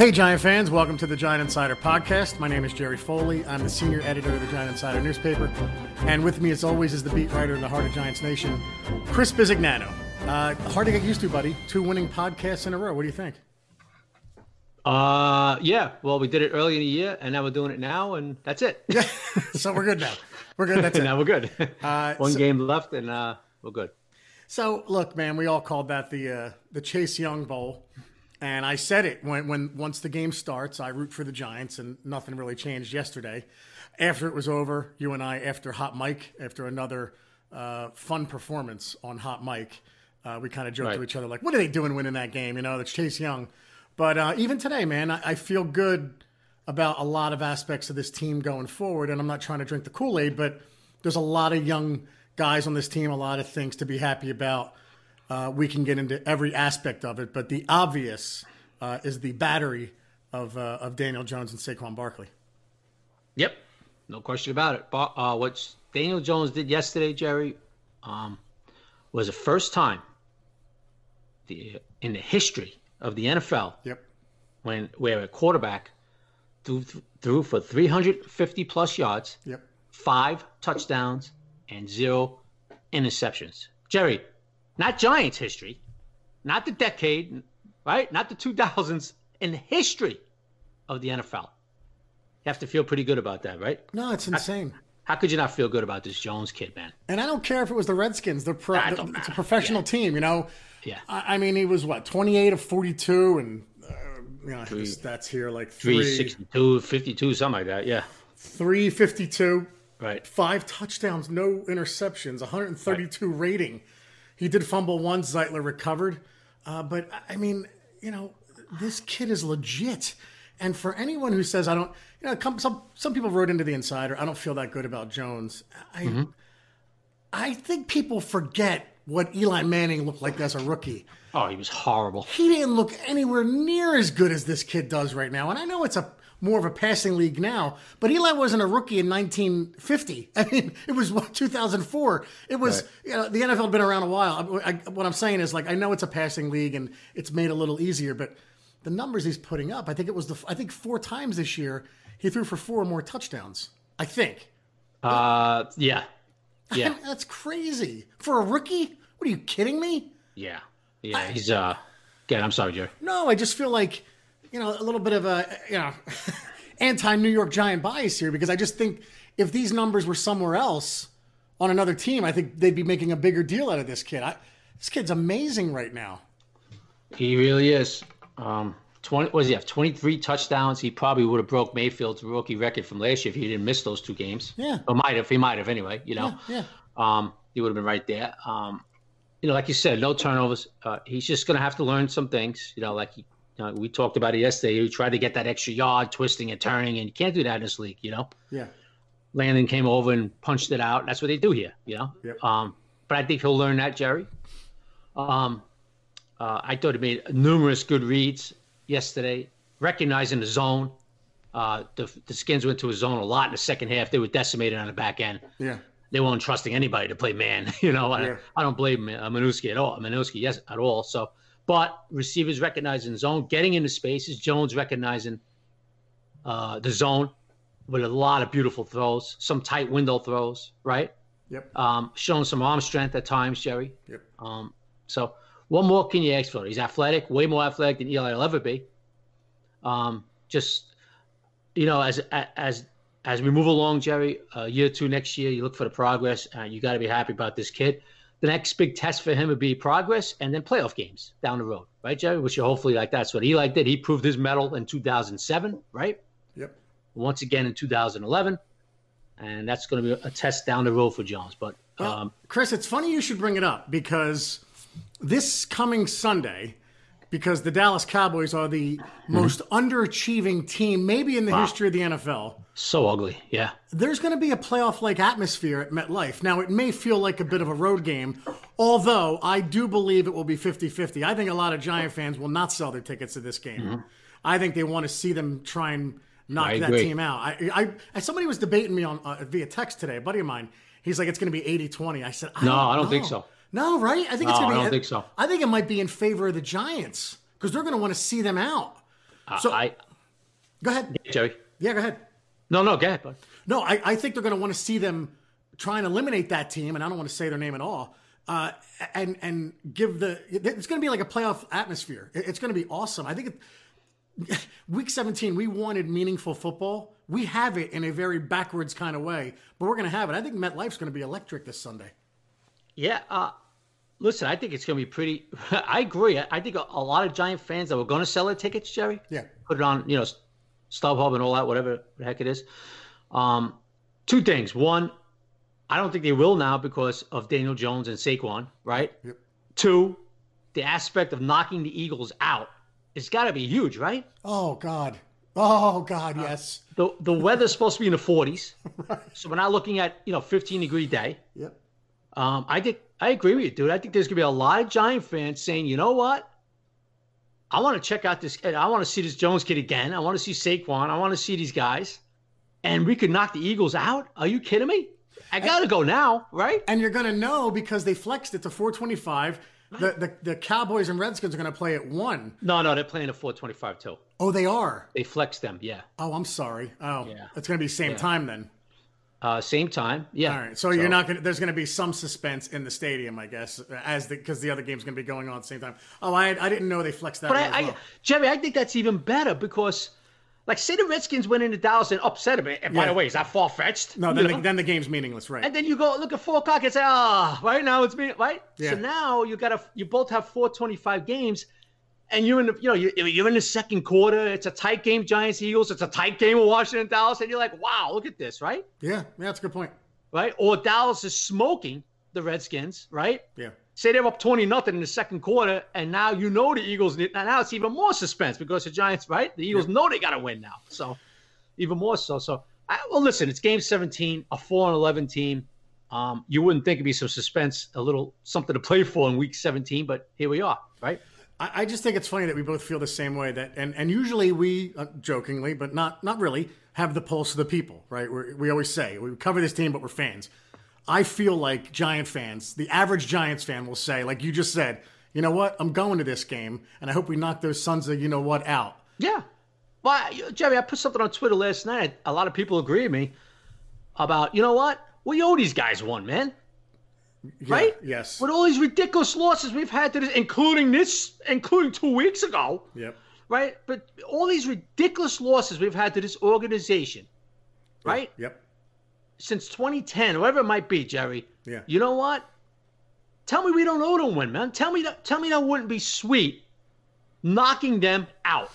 Hey, Giant fans, welcome to the Giant Insider podcast. My name is Jerry Foley. I'm the senior editor of the Giant Insider newspaper. And with me, as always, is the beat writer in the Heart of Giants Nation, Chris Bizignano. Uh, hard to get used to, buddy. Two winning podcasts in a row. What do you think? Uh, yeah. Well, we did it early in the year, and now we're doing it now, and that's it. so we're good now. We're good. That's it. now we're good. Uh, One so- game left, and uh, we're good. So look, man, we all called that the uh, the Chase Young Bowl, and I said it when when once the game starts, I root for the Giants, and nothing really changed yesterday. After it was over, you and I, after Hot Mic, after another uh, fun performance on Hot Mic, uh, we kind of joked to each other like, "What are they doing winning that game?" You know, that's Chase Young. But uh, even today, man, I, I feel good about a lot of aspects of this team going forward. And I'm not trying to drink the Kool Aid, but there's a lot of young guys on this team, a lot of things to be happy about. Uh, we can get into every aspect of it, but the obvious uh, is the battery of uh, of Daniel Jones and Saquon Barkley. Yep, no question about it. But uh, what Daniel Jones did yesterday, Jerry, um, was the first time the, in the history of the NFL Yep. when where a quarterback threw, threw for 350 plus yards, Yep. five touchdowns, and zero interceptions. Jerry, not Giants history, not the decade, right? Not the 2000s, in the history of the NFL. You have to feel pretty good about that, right? No, it's insane. How could you not feel good about this Jones kid, man? And I don't care if it was the Redskins. They're pro, don't it's a professional team, you know. Yeah. I, I mean, he was what 28 of 42, and uh, you know his stats here like three, 362, 52, something like that. Yeah. 352, Right. five touchdowns, no interceptions, 132 rating. He did fumble once. Zeitler recovered, uh, but I mean, you know, this kid is legit. And for anyone who says I don't, you know, come, some some people wrote into the Insider, I don't feel that good about Jones. I I think people forget what Eli Manning looked like as a rookie. Oh, he was horrible. He didn't look anywhere near as good as this kid does right now. And I know it's a more of a passing league now, but Eli wasn't a rookie in 1950. I mean, it was 2004. It was you know the NFL had been around a while. I, I, what I'm saying is like I know it's a passing league and it's made a little easier, but the numbers he's putting up, I think it was the I think four times this year he threw for four more touchdowns. I think. Uh, yeah. Yeah. That's crazy for a rookie. What are you kidding me? Yeah. Yeah. He's, uh, again, I'm sorry, Joe. No, I just feel like, you know, a little bit of a, you know, anti New York Giant bias here because I just think if these numbers were somewhere else on another team, I think they'd be making a bigger deal out of this kid. I, this kid's amazing right now. He really is. Um, 20, what does he have? 23 touchdowns. He probably would have broke Mayfield's rookie record from last year if he didn't miss those two games. Yeah. Or might have. He might have anyway, you know. Yeah. Um, he would have been right there. Um, you know, like you said, no turnovers. Uh, he's just going to have to learn some things. You know, like he, know, we talked about it yesterday. He tried to get that extra yard, twisting and turning, and you can't do that in this league. You know, Yeah. Landon came over and punched it out. That's what they do here. You know. Yep. Um, but I think he'll learn that, Jerry. Um, uh, I thought he made numerous good reads yesterday, recognizing the zone. Uh, the, the Skins went to a zone a lot in the second half. They were decimated on the back end Yeah. they weren't trusting anybody to play man. You know, I, Yeah. I don't blame uh, Manusky at all. Manusky, yes, at all. So, but receivers recognizing zone, getting into spaces. Jones recognizing uh, the zone with a lot of beautiful throws, some tight window throws, right? Yep. Um, showing some arm strength at times, Jerry. Yep. Um, so, what more can you ask for? He's athletic, way more athletic than Eli will ever be. Um, just you know, as as as we move along, Jerry, uh, year two next year, you look for the progress. Uh, you got to be happy about this kid. The next big test for him would be progress and then playoff games down the road, right, Jerry? Which you hopefully like. That's what Eli did. He proved his mettle in 2007, right? Yep. Once again in 2011, and that's going to be a test down the road for Jones. But Well, um, Chris, it's funny you should bring it up because this coming Sunday, because the Dallas Cowboys are the most underachieving team, maybe in the history of the NFL. So ugly, yeah. there's going to be a playoff like atmosphere at MetLife. Now, it may feel like a bit of a road game, although I do believe it will be 50 50. I think a lot of Giant fans will not sell their tickets to this game. I think they want to see them try and knock I that agree. team out. I, I, somebody was debating me on uh, via text today, a buddy of mine. He's like, it's going to be 80 20. I said, I No, don't I don't think so. No, right? I think it's going to be. I don't think so. I think it might be in favor of the Giants because they're going to want to see them out. So- I, Go ahead. Jerry. Yeah, go ahead. No, no, go ahead. Bud. No, I, I think they're going to want to see them try and eliminate that team, and I don't want to say their name at all. Uh, and and give the it's going to be like a playoff atmosphere. It's going to be awesome. I think it, week 17 we wanted meaningful football. We have it in a very backwards kind of way, but we're going to have it. I think MetLife's going to be electric this Sunday. Yeah. Uh, listen, I think it's going to be pretty. I agree. I, think a, a lot of Giant fans that were going to sell their tickets, Jerry, Yeah. put it on, you know, StubHub and all that, whatever the heck it is. Um, two things. One, I don't think they will now because of Daniel Jones and Saquon, right? Yep. Two, the aspect of knocking the Eagles out, it's got to be huge, right? Oh God. Oh God. Yes. The the weather's supposed to be in the 40s, so we're not looking at you know 15 degree day. Yep. Um, I think I agree with you, dude. I think there's gonna be a lot of Giant fans saying, you know what? I want to check out this. I want to see this Jones kid again. I want to see Saquon. I want to see these guys, and we could knock the Eagles out. Are you kidding me? I gotta go now, right? And you're going to know because they flexed it to 425. The, the, the Cowboys and Redskins are going to play at one. No, no, they're playing at 425 too. Oh, they are. They flexed them, yeah. Oh, I'm sorry. Oh, Yeah. it's going to be same time then. Uh, same time, yeah. All right. So, you're not going to, there's going to be some suspense in the stadium, I guess, as the, because the other game's going to be going on at the same time. Oh, I, I didn't know they flexed that. But I, as I. Jerry, I think that's even better because, like, say the Redskins went into Dallas and upset them. And by the way, is that far fetched? no, then the, then the game's meaningless, right? And then you go look at four o'clock and say, ah, right now it's me, right? Yeah. So now you got to, you both have four twenty-five games, and you're in the, you know, you're, you're in the second quarter. It's a tight game, Giants Eagles. It's a tight game with Washington Dallas, and you're like, wow, look at this, right? yeah, yeah, that's a good point. Right? Or Dallas is smoking the Redskins, right? Yeah. Say they're up twenty nothing in the second quarter, and now you know the Eagles. Now it's even more suspense because the Giants, right? The Eagles know they got to win now, so even more so. So, I, well, listen, it's Game 17, a four and eleven team. Um, you wouldn't think it'd be some suspense, a little something to play for in Week 17, but here we are, right? I, I just think it's funny that we both feel the same way. That and and usually we, uh, jokingly, but not not really, have the pulse of the people, right? we we always say we cover this team, but we're fans. I feel like Giant fans, the average Giants fan, will say, like you just said, you know what? I'm going to this game, and I hope we knock those sons of you know what out. Yeah. Well, Jerry, I put something on Twitter last night. A lot of people agree with me about, you know what? We owe these guys one, man. Yeah, Right? Yes. With all these ridiculous losses we've had to this, including this, including two weeks ago, Yep. right? But all these ridiculous losses we've had to this organization, right? Yep. Since 2010, whatever it might be, Jerry. Yeah. You know what? Tell me we don't owe them one, man. Tell me that. Tell me that wouldn't be sweet, knocking them out.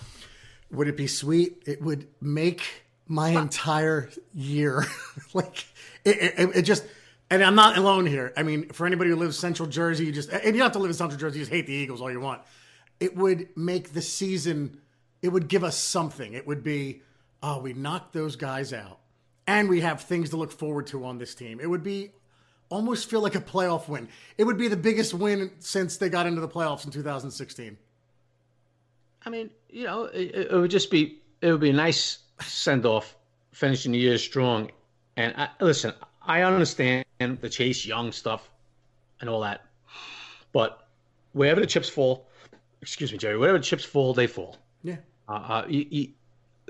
Would it be sweet? It would make my entire year. like it, it, it just. And I'm not alone here. I mean, for anybody who lives Central Jersey, you just and you don't have to live in Central Jersey. You just hate the Eagles all you want. It would make the season. It would give us something. It would be, oh, we knocked those guys out, and we have things to look forward to on this team. It would be almost feel like a playoff win. It would be the biggest win since they got into the playoffs in 2016. I mean, you know, it, it would just be it would be a nice send off, finishing the year strong. And I, listen, I understand the Chase Young stuff and all that, but wherever the chips fall, excuse me, Jerry, wherever the chips fall, they fall. Yeah. Uh, uh, you, you,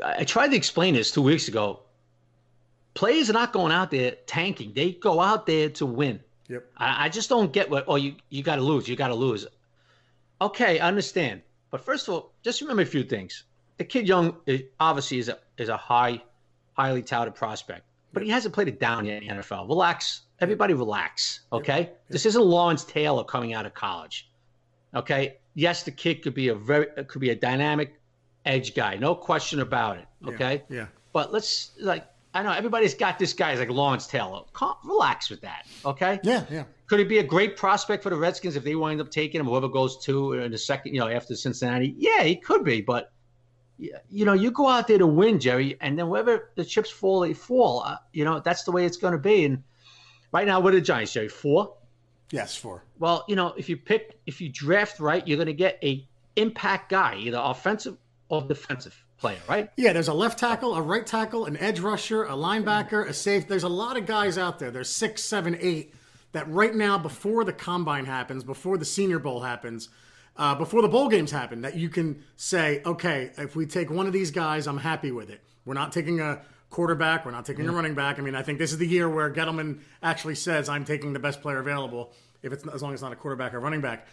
I tried to explain this two weeks ago. Players are not going out there tanking; they go out there to win. Yep. I, I just don't get what. Oh, you you got to lose. You got to lose. Okay, I understand. But first of all, just remember a few things. The kid Young is, obviously is a is a high, highly touted prospect, but he hasn't played it down yet in the NFL. Relax, everybody, relax. Okay, this isn't Lawrence Taylor coming out of college. Okay, yes, the kid could be a very it could be a dynamic edge guy, no question about it. Okay, Yeah. but let's like I know everybody's got this guy like Lawrence Taylor. Calm, relax with that. Okay. Yeah. Yeah. Could he be a great prospect for the Redskins if they wind up taking him, whoever goes to in the second, you know, after Cincinnati? Yeah, he could be, but you know, you go out there to win, Jerry, and then wherever the chips fall, they fall. Uh, you know, that's the way it's going to be. And right now, what are the Giants, Jerry? Four. Yes. Four. Well, you know, if you pick, if you draft right, you're going to get a impact guy, either offensive or defensive player, right? Yeah, there's a left tackle, a right tackle, an edge rusher, a linebacker, a safe. There's a lot of guys out there. There's six, seven, eight that right now, before the combine happens, before the Senior Bowl happens, uh, before the bowl games happen that you can say, okay, if we take one of these guys, I'm happy with it. We're not taking a quarterback. We're not taking a running back. I mean, I think this is the year where Gettleman actually says, I'm taking the best player available, if it's as long as it's not a quarterback or running back.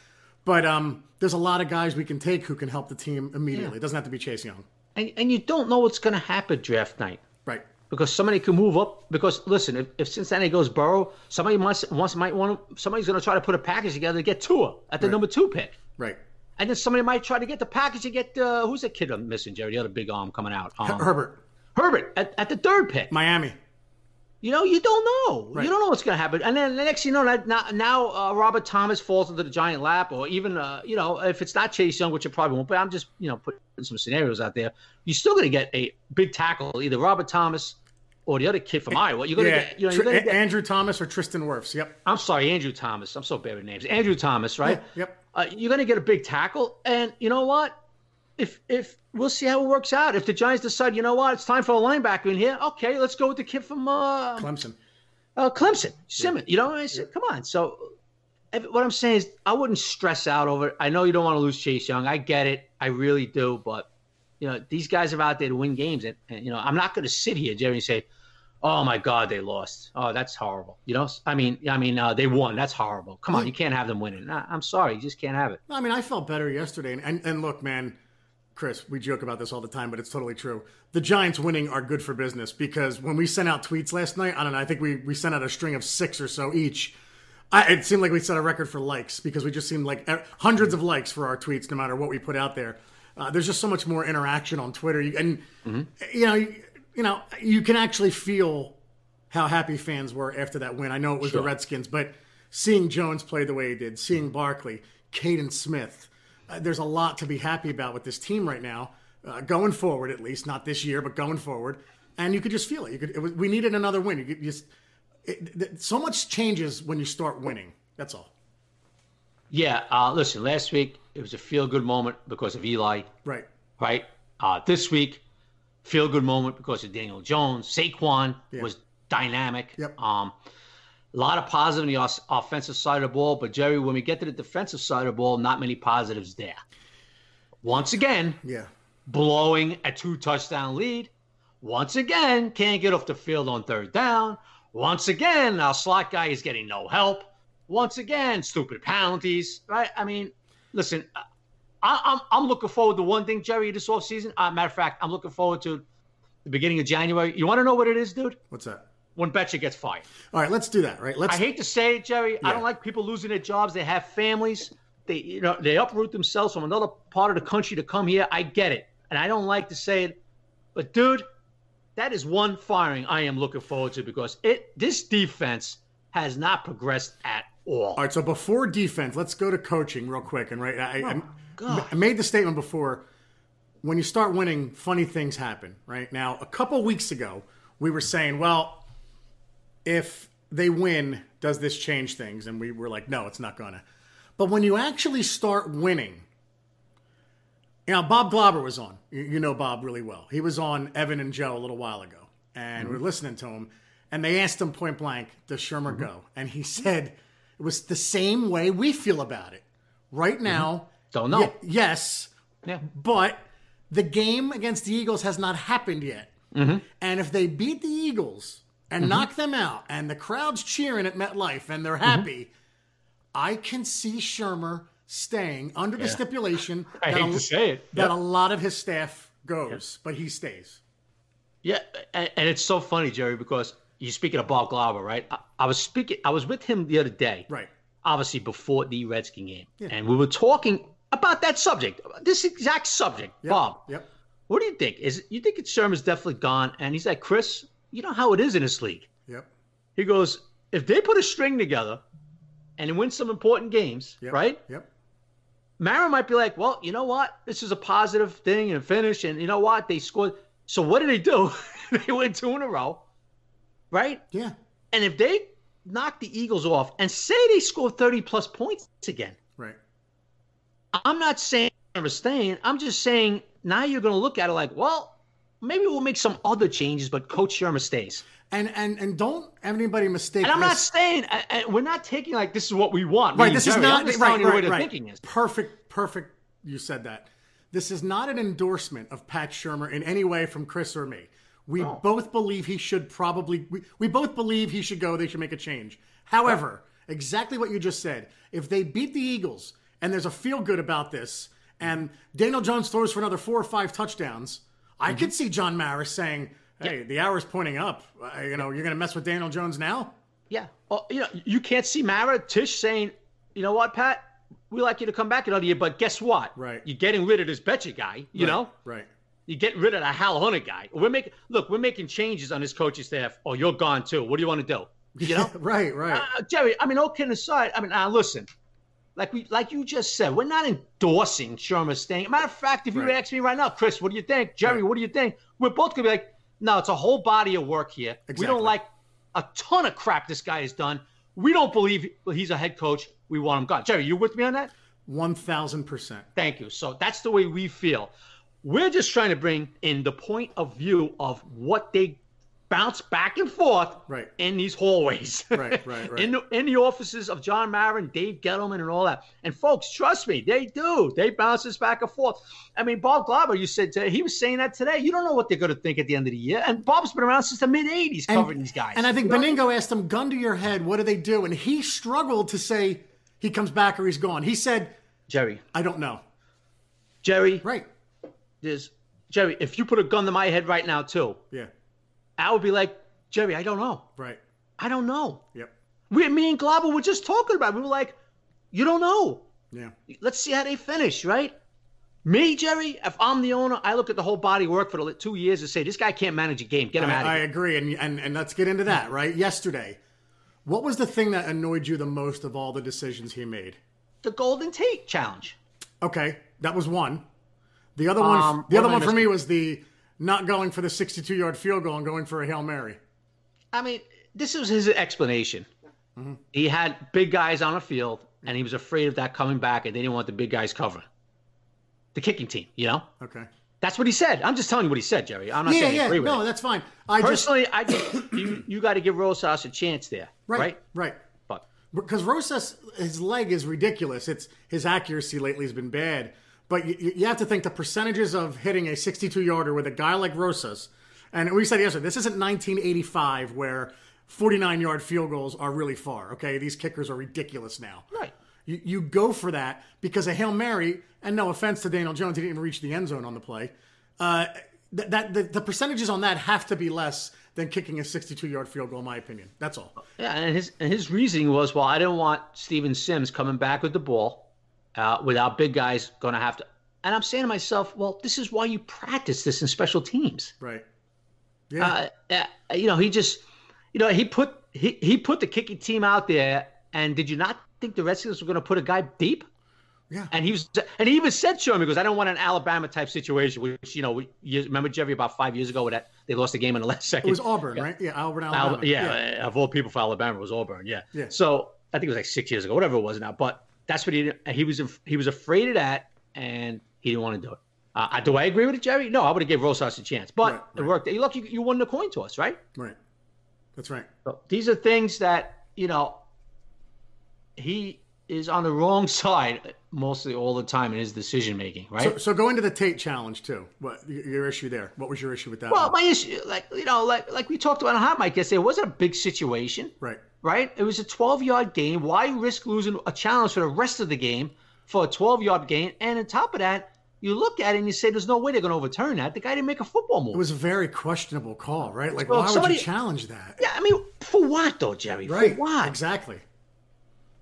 But um, there's a lot of guys we can take who can help the team immediately. Yeah. It doesn't have to be Chase Young. And, and you don't know what's going to happen draft night. Right. because somebody can move up. Because listen, if, if Cincinnati goes Burrow, somebody must wants might want to, somebody's going to try to put a package together to get Tua at the Right. number two pick, Right. and then somebody might try to get the package to get uh, who's that kid I'm missing, Jerry, the other big arm coming out, um, Herbert, Herbert at, at the third pick. Miami. You know, you don't know. Right. You don't know what's going to happen. And then the next, you know, now, now uh, Robert Thomas falls into the giant lap, or even, uh, you know, if it's not Chase Young, which it probably won't, but I'm just, you know, putting some scenarios out there. You're still going to get a big tackle, either Robert Thomas or the other kid from Iowa. You're going to Yeah. get, you know, you're going to A- get. Andrew Thomas or Tristan Wirfs. Yep. I'm sorry, Andrew Thomas. I'm so bad with names. Andrew Thomas, right? Yeah, yep. Uh, you're going to get a big tackle, and you know what? If if we'll see how it works out. If the Giants decide, you know what, it's time for a linebacker in here. Okay, let's go with the kid from uh, Clemson. uh, Clemson, Simmons. You know, what I said, come on. So, what I'm saying is, I wouldn't stress out over it. I know you don't want to lose Chase Young. I get it. I really do. But, you know, these guys are out there to win games. And, and you know, I'm not going to sit here, Jerry, and say, oh, my God, they lost. Oh, that's horrible. You know, I mean, I mean, uh, they won. That's horrible. Come on, you can't have them winning. I, I'm sorry. You just can't have it. I mean, I felt better yesterday. And, and, and look, man, Chris, we joke about this all the time, but it's totally true. The Giants winning are good for business because when we sent out tweets last night, I don't know, I think we, we sent out a string of six or so each. I, it seemed like we set a record for likes because we just seemed like uh, hundreds of likes for our tweets, no matter what we put out there. Uh, there's just so much more interaction on Twitter, and you know, you, you know, you can actually feel how happy fans were after that win. I know it was the Redskins, but seeing Jones play the way he did, seeing Barkley, Kaden Smith, there's a lot to be happy about with this team right now, uh, going forward at least, not this year, but going forward. And you could just feel it. You could. It was, we needed another win. You could just. It, th- so much changes when you start winning. That's all. Yeah. Uh, listen, last week, it was a feel good moment because of Eli. Right. right? Uh, this week, feel good moment because of Daniel Jones. Saquon was dynamic. Yep. Um, a lot of positive on the offensive side of the ball, but Jerry, when we get to the defensive side of the ball, not many positives there. Once again, Yeah. blowing a two touchdown lead. Once again, can't get off the field on third down. Once again, our slot guy is getting no help. Once again, stupid penalties, right? I mean, listen, I, I'm, I'm looking forward to one thing, Jerry, this offseason. Uh, matter of fact, I'm looking forward to the beginning of January. You want to know what it is, dude? What's that? When Bettcher gets fired. All right. Let's do that. Right. Let's. I hate to say it, Jerry. I don't like people losing their jobs. They have families. They, you know, they uproot themselves from another part of the country to come here. I get it, and I don't like to say it, but dude, that is one firing I am looking forward to because it this defense has not progressed at all. All right, so before defense, let's go to coaching real quick. And right, I, I, oh, I made the statement before. When you start winning, funny things happen. Right now, a couple weeks ago, we were saying, well, if they win, does this change things? And we were like, no, it's not gonna. But when you actually start winning, you know, Bob Glauber was on. You, know Bob really well. He was on Evan and Joe a little while ago, and we we're mm-hmm. listening to him. And they asked him point blank, "Does Shurmur mm-hmm. go?" And he said it was the same way we feel about it right mm-hmm. now. Don't know. ye- yes, Yeah. but the game against the Eagles has not happened yet. And if they beat the Eagles and mm-hmm. knock them out, and the crowd's cheering at MetLife and they're mm-hmm. happy, I can see Shurmur staying under the stipulation I that, hate a, to say it. that Yep. a lot of his staff goes, but he stays. Yeah, and, and it's so funny, Jerry, because you're speaking of Bob Glauber, right? I, I was speaking, I was with him the other day, Right. obviously before the Redskin game, and we were talking about that subject, this exact subject. Bob, Yep. what do you think? Is you think it's Shurmur's definitely gone? And he's like, Chris, you know how it is in this league. Yep. He goes, if they put a string together and win some important games, Yep. right? Yep. Mara might be like, well, you know what? This is a positive thing and finish. And you know what? They scored. So what did they do? they win two in a row, right? Yeah. And if they knock the Eagles off and say they score 30 plus points again, Right. I'm not saying they're staying. I'm just saying now you're going to look at it like, well, maybe we'll make some other changes, but Coach Shurmur stays. And and and don't have anybody mistake. And I'm not this- saying and- and we're not taking like this is what we want. right. This is not just right. the way Right. thinking is. Perfect. Perfect. You said that. This is not an endorsement of Pat Shurmur in any way from Chris or me. We both believe he should probably. We, we both believe he should go. They should make a change. However, exactly what you just said. If they beat the Eagles and there's a feel good about this, and Daniel Jones throws for another four or five touchdowns, I Mm-hmm. could see John Mara's saying, "Hey, the hour's pointing up. Uh, you know, you're going to mess with Daniel Jones now." Yeah. Well, you know, you can't see Mara Tisch saying, you know what, Pat, we like you to come back another year, but guess what? Right. You're getting rid of this Bettcher guy. You know, Right. you're getting rid of the Hal Hunter guy. We're making look, we're making changes on this coaching staff. Oh, you're gone too. What do you want to do? You know, right. Right. uh, Jerry. I mean, all kidding aside. I mean, uh, listen. Like we, like you just said, we're not endorsing Shurmur staying. Matter of fact, if you Right. ask me right now, Chris, what do you think? Jerry, Right. what do you think? We're both gonna be like, no, it's a whole body of work here. We don't like a ton of crap this guy has done. We don't believe he's a head coach. We want him gone. Jerry, you with me on that? One thousand percent. Thank you. So that's the way we feel. We're just trying to bring in the point of view of what they bounce back and forth Right. in these hallways. Right, right, right. in, the, in the offices of John Marin, Dave Gettleman, and all that. And folks, trust me, they do. They bounce this back and forth. I mean, Bob Glauber, you said today, he was saying that today. You don't know what they're going to think at the end of the year. And Bob's been around since the mid 80s covering these guys. And I think You know? Benigno asked him, gun to your head, what do they do? And he struggled to say he comes back or he's gone. He said, Jerry, I don't know. Jerry, Right. there's Jerry, if you put a gun to my head right now, too, Yeah. I would be like, Jerry, I don't know. Right. I don't know. Yep. We, me and Glauber were just talking about it. We were like, you don't know. Yeah. Let's see how they finish, right? Me, Jerry, if I'm the owner, I look at the whole body of work for the two years and say, this guy can't manage a game. Get him out of I, I agree. And, and, and let's get into that, right? Yesterday, what was the thing that annoyed you the most of all the decisions he made? The Golden Tate Challenge. Okay. That was one. The other one, Um, the other one for me was the not going for the 62 yard field goal and going for a Hail Mary. I mean, this was his explanation. Mm-hmm. He had big guys on the field, and he was afraid of that coming back, and they didn't want the big guys covering. The kicking team, you know? Okay. That's what he said. I'm just telling you what he said, Jerry. I'm not Yeah, saying I yeah. agree with No, it. that's fine. I just, Personally, I think you, you got to give Rosas a chance there, right, right? right. But because Rosas, his leg is ridiculous. It's his accuracy lately has been bad. But you, you have to think the percentages of hitting a 62 yarder with a guy like Rosas, and we said yesterday, this isn't 1985 where 49 yard field goals are really far. Okay, these kickers are ridiculous now. right. You, you go for that because a hail mary, and no offense to Daniel Jones, he didn't even reach the end zone on the play. Uh, th- that the, the percentages on that have to be less than kicking a 62 yard field goal, in my opinion. That's all. Yeah, and his and his reasoning was, well, I didn't want Steven Sims coming back with the ball uh, without big guys going to have to. And I'm saying to myself, well, this is why you practice this in special teams. Right. Yeah. Uh, uh, you know, he just, you know, he put he he put the kicking team out there, and did you not think the Redskins were going to put a guy deep? yeah. And he was, and he even said to him, he goes, "I don't want an Alabama type situation." Which you know, you remember Jerry about five years ago, where that they lost the game in the last second. It was Auburn, right? Yeah, Auburn, Alabama. Al- yeah, uh, of all people for Alabama, it was Auburn. Yeah. Yeah. So I think it was like six years ago, whatever it was now. But that's what he he was he was afraid of that, and he didn't want to do it. Uh, do I agree with it, Jerry? No, I would have gave Rosas a chance, but Right, it right. worked. Look, you, you won the coin toss, right? Right. That's right. So these are things that you know he is on the wrong side mostly all the time in his decision making, right? So, so go into the Tate challenge too. What your issue there? What was your issue with that? well, one? my issue, like you know, like like we talked about on Hot Mic yesterday, it wasn't a big situation. right. Right? It was a 12 yard gain. Why risk losing a challenge for the rest of the game for a 12 yard gain? And on top of that, you look at it and you say, there's no way they're going to overturn that. The guy didn't make a football move. It was a very questionable call, right? Like, Well, why somebody- would you challenge that? yeah, I mean, for what though, Jerry? Right. For what? Exactly.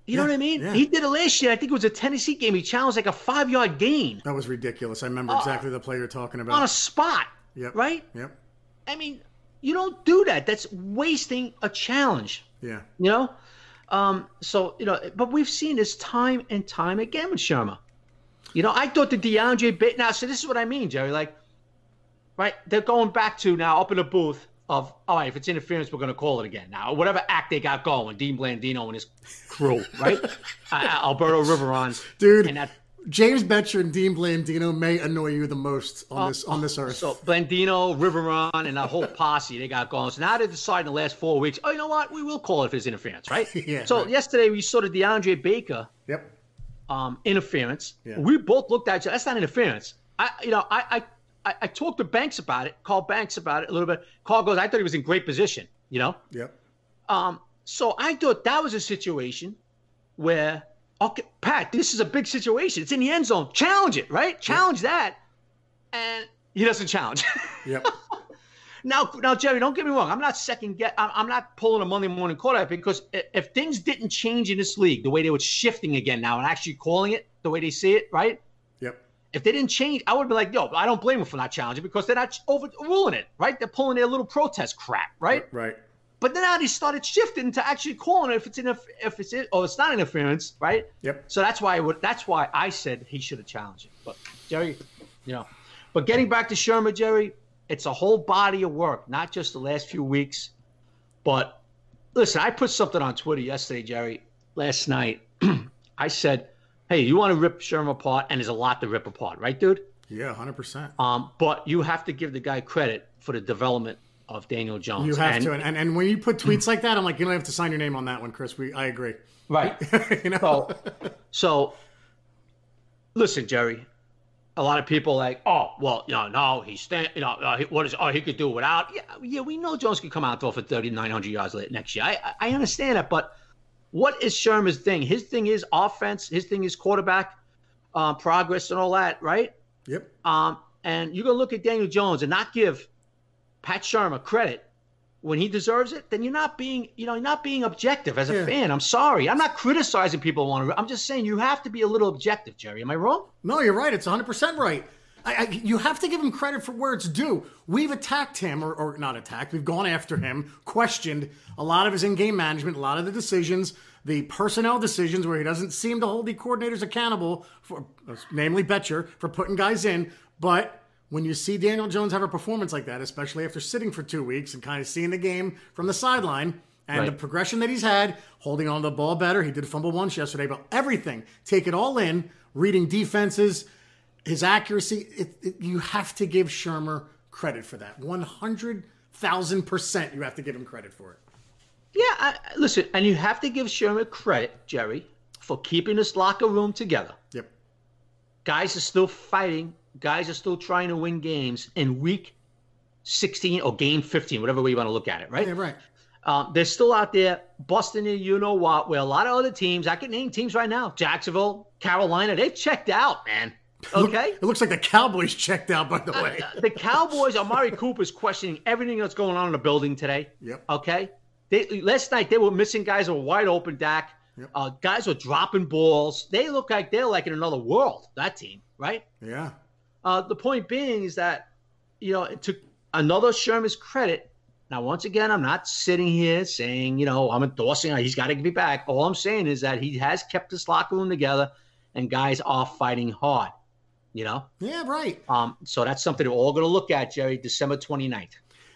You know what I mean? yeah. He did it last year. I think it was a Tennessee game. He challenged like a five yard gain That was ridiculous. I remember uh, exactly the play you're talking about. on a spot, Yep. right? Yep. I mean, you don't do that. That's wasting a challenge. Yeah. You know, um, so you know, but we've seen this time and time again with Shurmur. You know, I thought the DeAndre bit. Now, so this is what I mean, Jerry. Like, right? They're going back to now up in the booth of all right. If it's interference, we're going to call it again. Now, whatever act they got going, Dean Blandino and his crew, right? uh, Alberto Riveron, Dude, and that James Bettcher and Dean Blandino may annoy you the most on this on this earth. So Blandino, Riveron, and that whole posse they got going. So now they decide in the last four weeks, oh, you know what? We will call it if it's interference, right? Yeah, So right. yesterday we saw the DeAndre Baker Yep. um, interference. Yeah. We both looked at each other. That's not interference. I, you know, I, I, I, I talked to Banks about it. Called Banks about it a little bit. Carl goes, I thought he was in great position. You know. Yep. Um, so I thought that was a situation where, okay, Pat, this is a big situation. It's in the end zone. Challenge it, right? Challenge that. And he doesn't challenge. Yep. now, now, Jerry, don't get me wrong. I'm not second get. I'm, I'm not pulling a Monday morning quarterback because if things didn't change in this league, the way they were shifting again now and actually calling it the way they see it, right? Yep. If they didn't change, I would be like, yo, I don't blame them for not challenging because they're not overruling it, right? They're pulling their little protest crap, right? Right. But then now they started shifting to actually calling it if it's in if it's in, or it's not interference, right? Yep. So that's why I would, that's why I said he should have challenged it. But Jerry, you know, but getting back to Shurmur, Jerry, it's a whole body of work, not just the last few weeks. But listen, I put something on Twitter yesterday, Jerry, last night. I said, "Hey, you want to rip Shurmur apart, and there's a lot to rip apart, right, dude? Yeah. Hundred percent. Um, but you have to give the guy credit for the development of Daniel Jones. You have And- to, and, and and when you put tweets like that, I'm like, you don't have to sign your name on that one, Chris. We, I agree. right? you know. So, so listen, Jerry. A lot of people like, oh, well, you know, no, he's stand, you know, uh, he, what is, oh, he could do it without. Yeah, yeah, we know Jones could come out throw for 3,900 yards late next year. I, I I understand that, but what is Shurmur's thing? His thing is offense. His thing is quarterback uh, progress and all that, right? Yep. Um, and you're gonna look at Daniel Jones and not give Pat Shurmur credit when he deserves it, then you're not being, you know, you're not being objective as a Yeah. fan. I'm sorry. I'm not criticizing people who want to. I'm just saying you have to be a little objective, Jerry. Am I wrong? No, you're right. It's 100% right. I, I, you have to give him credit for where it's due. We've attacked him, or, or not attacked, we've gone after him, questioned a lot of his in game management, a lot of the decisions, the personnel decisions where he doesn't seem to hold the coordinators accountable, for, namely Bettcher, for putting guys in. But when you see Daniel Jones have a performance like that, especially after sitting for two weeks and kind of seeing the game from the sideline, and the progression that he's had, holding on to the ball better. He did fumble once yesterday, but everything, take it all in, reading defenses, his accuracy. It, it, you have to give Shurmur credit for that. 100,000% you have to give him credit for it. Yeah. I- listen, and you have to give Shurmur credit, Jerry, for keeping this locker room together. Yep. Guys are still fighting. Guys are still trying to win games in week 16 or game 15, whatever way you want to look at it, right? Yeah, right. Um, they're still out there busting in, you know what, where a lot of other teams, I can name teams right now Jacksonville, Carolina, they've checked out, man. Okay? It looks like the Cowboys checked out, by the way. the Cowboys, Amari Cooper's questioning everything that's going on in the building today. Yep. Okay? They, last night, they were missing guys who were wide open, Dak. Yep. Uh, guys were dropping balls. They look like they're like in another world, that team, right? Yeah. Uh, the point being is that, you know, to another Shurmur's credit. Now, once again, I'm not sitting here saying, you know, I'm endorsing, he's got to give me back. All I'm saying is that he has kept this locker room together and guys are fighting hard, you know? Yeah, right. Um, so that's something we're all going to look at, Jerry, December 29th.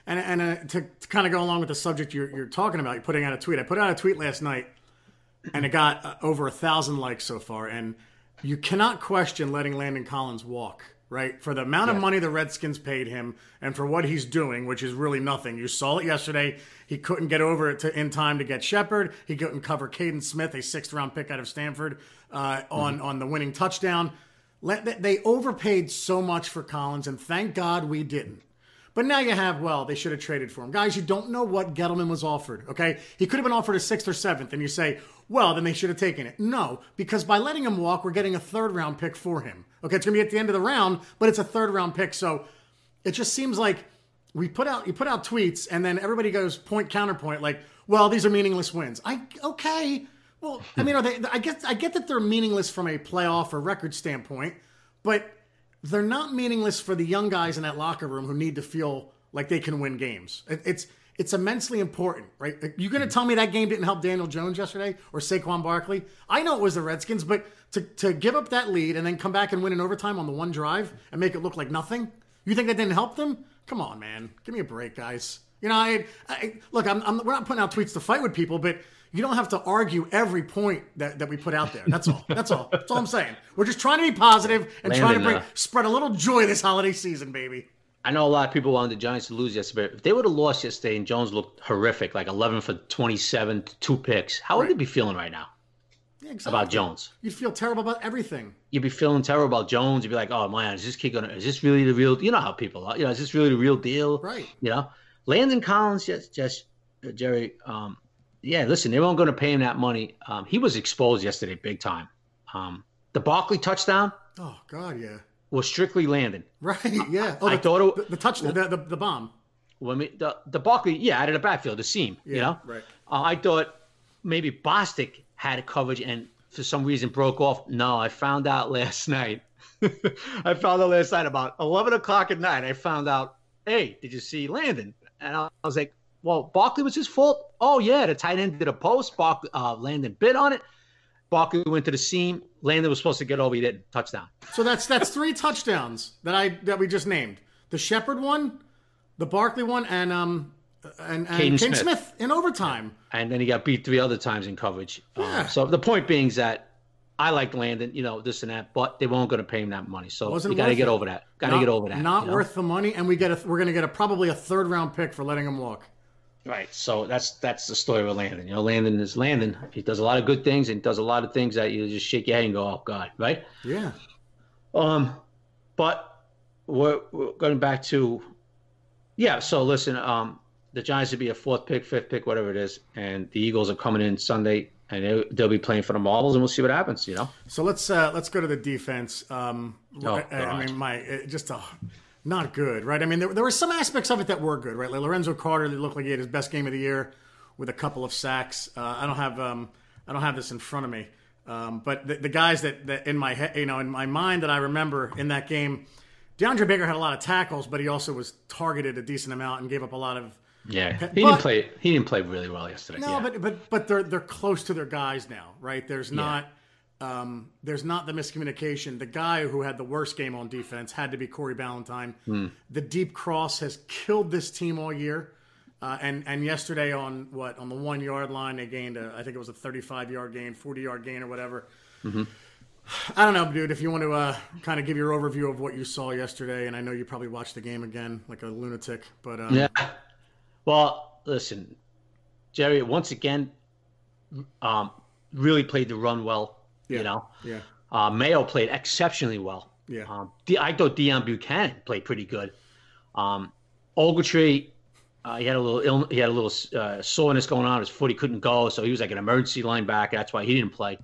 And, and uh, to, to kind of go along with the subject you're, you're talking about, you're putting out a tweet. I put out a tweet last night, and it got uh, over a thousand likes so far. And you cannot question letting Landon Collins walk, right? For the amount of money the Redskins paid him, and for what he's doing, which is really nothing. You saw it yesterday. He couldn't get over it to, in time to get Shepard. He couldn't cover Kaden Smith, a sixth round pick out of Stanford, uh, on on the winning touchdown. Let, they overpaid so much for Collins, and thank God we didn't. But now you have, well, they should have traded for him. Guys, you don't know what Gettleman was offered, okay? He could have been offered a sixth or seventh, and you say, well, then they should have taken it. No, because by letting him walk, we're getting a third round pick for him. Okay, it's gonna be at the end of the round, but it's a third round pick. So it just seems like we put out you put out tweets and then everybody goes point counterpoint, like, well, these are meaningless wins. I okay. Well, I mean, are they I get I get that they're meaningless from a playoff or record standpoint, but they're not meaningless for the young guys in that locker room who need to feel like they can win games. It, it's it's immensely important, right? You're going to tell me that game didn't help Daniel Jones yesterday or Saquon Barkley? I know it was the Redskins, but to, to give up that lead and then come back and win in overtime on the one drive and make it look like nothing, you think that didn't help them? Come on, man, give me a break, guys. You know, I, I look, I'm, I'm we're not putting out tweets to fight with people, but you don't have to argue every point that, that we put out there. That's all. That's all. That's all I'm saying. We're just trying to be positive and trying to bring spread a little joy this holiday season, baby. I know a lot of people wanted the Giants to lose yesterday. If they would have lost yesterday and Jones looked horrific, like 11 for 27, two picks, how would Right. they be feeling right now Yeah, exactly. about Jones? You'd feel terrible about everything. You'd be feeling terrible about Jones. You'd be like, oh, man, is this kid to, is this really the real, you know how people are, you know, is this really the real deal? Right. You know, Landon Collins, just, just uh, Jerry, um, yeah, listen, they weren't going to pay him that money. Um, he was exposed yesterday big time. Um, the Barkley touchdown Oh God, yeah. Was strictly Landon. Right. Yeah. Oh, I the, thought it- the, the touchdown, the, the, the bomb. When we, the the Barkley, yeah, out of the backfield, the seam, Yeah. you know. Right. Uh, I thought maybe Bostic had coverage and for some reason broke off. No, I found out last night. I found out last night about eleven o'clock at night. I found out, hey, did you see Landon? And I, I was like, well, Barkley was his fault. Oh yeah, the tight end did a post. Barkley, uh, Landon bit on it. Barkley went to the seam. Landon was supposed to get over. He didn't. Touchdown. So that's that's three touchdowns that I that we just named. The Shepard one, the Barkley one, and um and, and Kaden Kane Smith. Smith. in overtime. and then he got beat three other times in coverage. Um, Yeah. so the point being is that I like Landon, you know, this and that, but they weren't going to pay him that money. So Wasn't you got to get it. over that. Got to Not- get over that. Not you know? worth the money, and we get a we're gonna get a probably a third round pick for letting him walk. Right. So that's that's the story with Landon. You know, Landon is Landon. He does a lot of good things and does a lot of things that you just shake your head and go, "Oh God!" Right? Yeah. Um, but we're, we're going back to, yeah. So listen, um, the Giants would be a fourth pick, fifth pick, whatever it is, and the Eagles are coming in Sunday, and they, they'll be playing for the Marbles, and we'll see what happens. You know. So let's uh, let's go to the defense. Um, Oh, I, I mean, my just uh, not good, right? I mean, there, there were some aspects of it that were good, right? Like Lorenzo Carter, he looked like he had his best game of the year with a couple of sacks. Uh, I don't have um, I don't have this in front of me, um, but the, the guys that, that in my head, you know, in my mind that I remember in that game, DeAndre Baker had a lot of tackles, but he also was targeted a decent amount and gave up a lot of Yeah, he But- didn't play. He didn't play really well yesterday. no, yeah. but but but they're they're close to their guys now, right? There's not um, there's not the miscommunication. The guy who had the worst game on defense had to be Corey Ballentine. Hmm. The deep cross has killed this team all year. Uh, and and yesterday on what on the one yard line they gained a I think it was a 35 yard gain, 40 yard gain or whatever. Mm-hmm. I don't know, dude. If you want to uh, kind of give your overview of what you saw yesterday, and I know you probably watched the game again like a lunatic, but um, yeah. Well, listen, Jerry. Once again, um, really played the run well. Yeah. You know, yeah, uh, Mayo played exceptionally well. yeah, Um, I thought Deone Bucannon played pretty good. Um, Ogletree, uh, he had a little ill, he had a little uh, soreness going on. His foot, he couldn't go, so he was like an emergency linebacker. That's why he didn't play.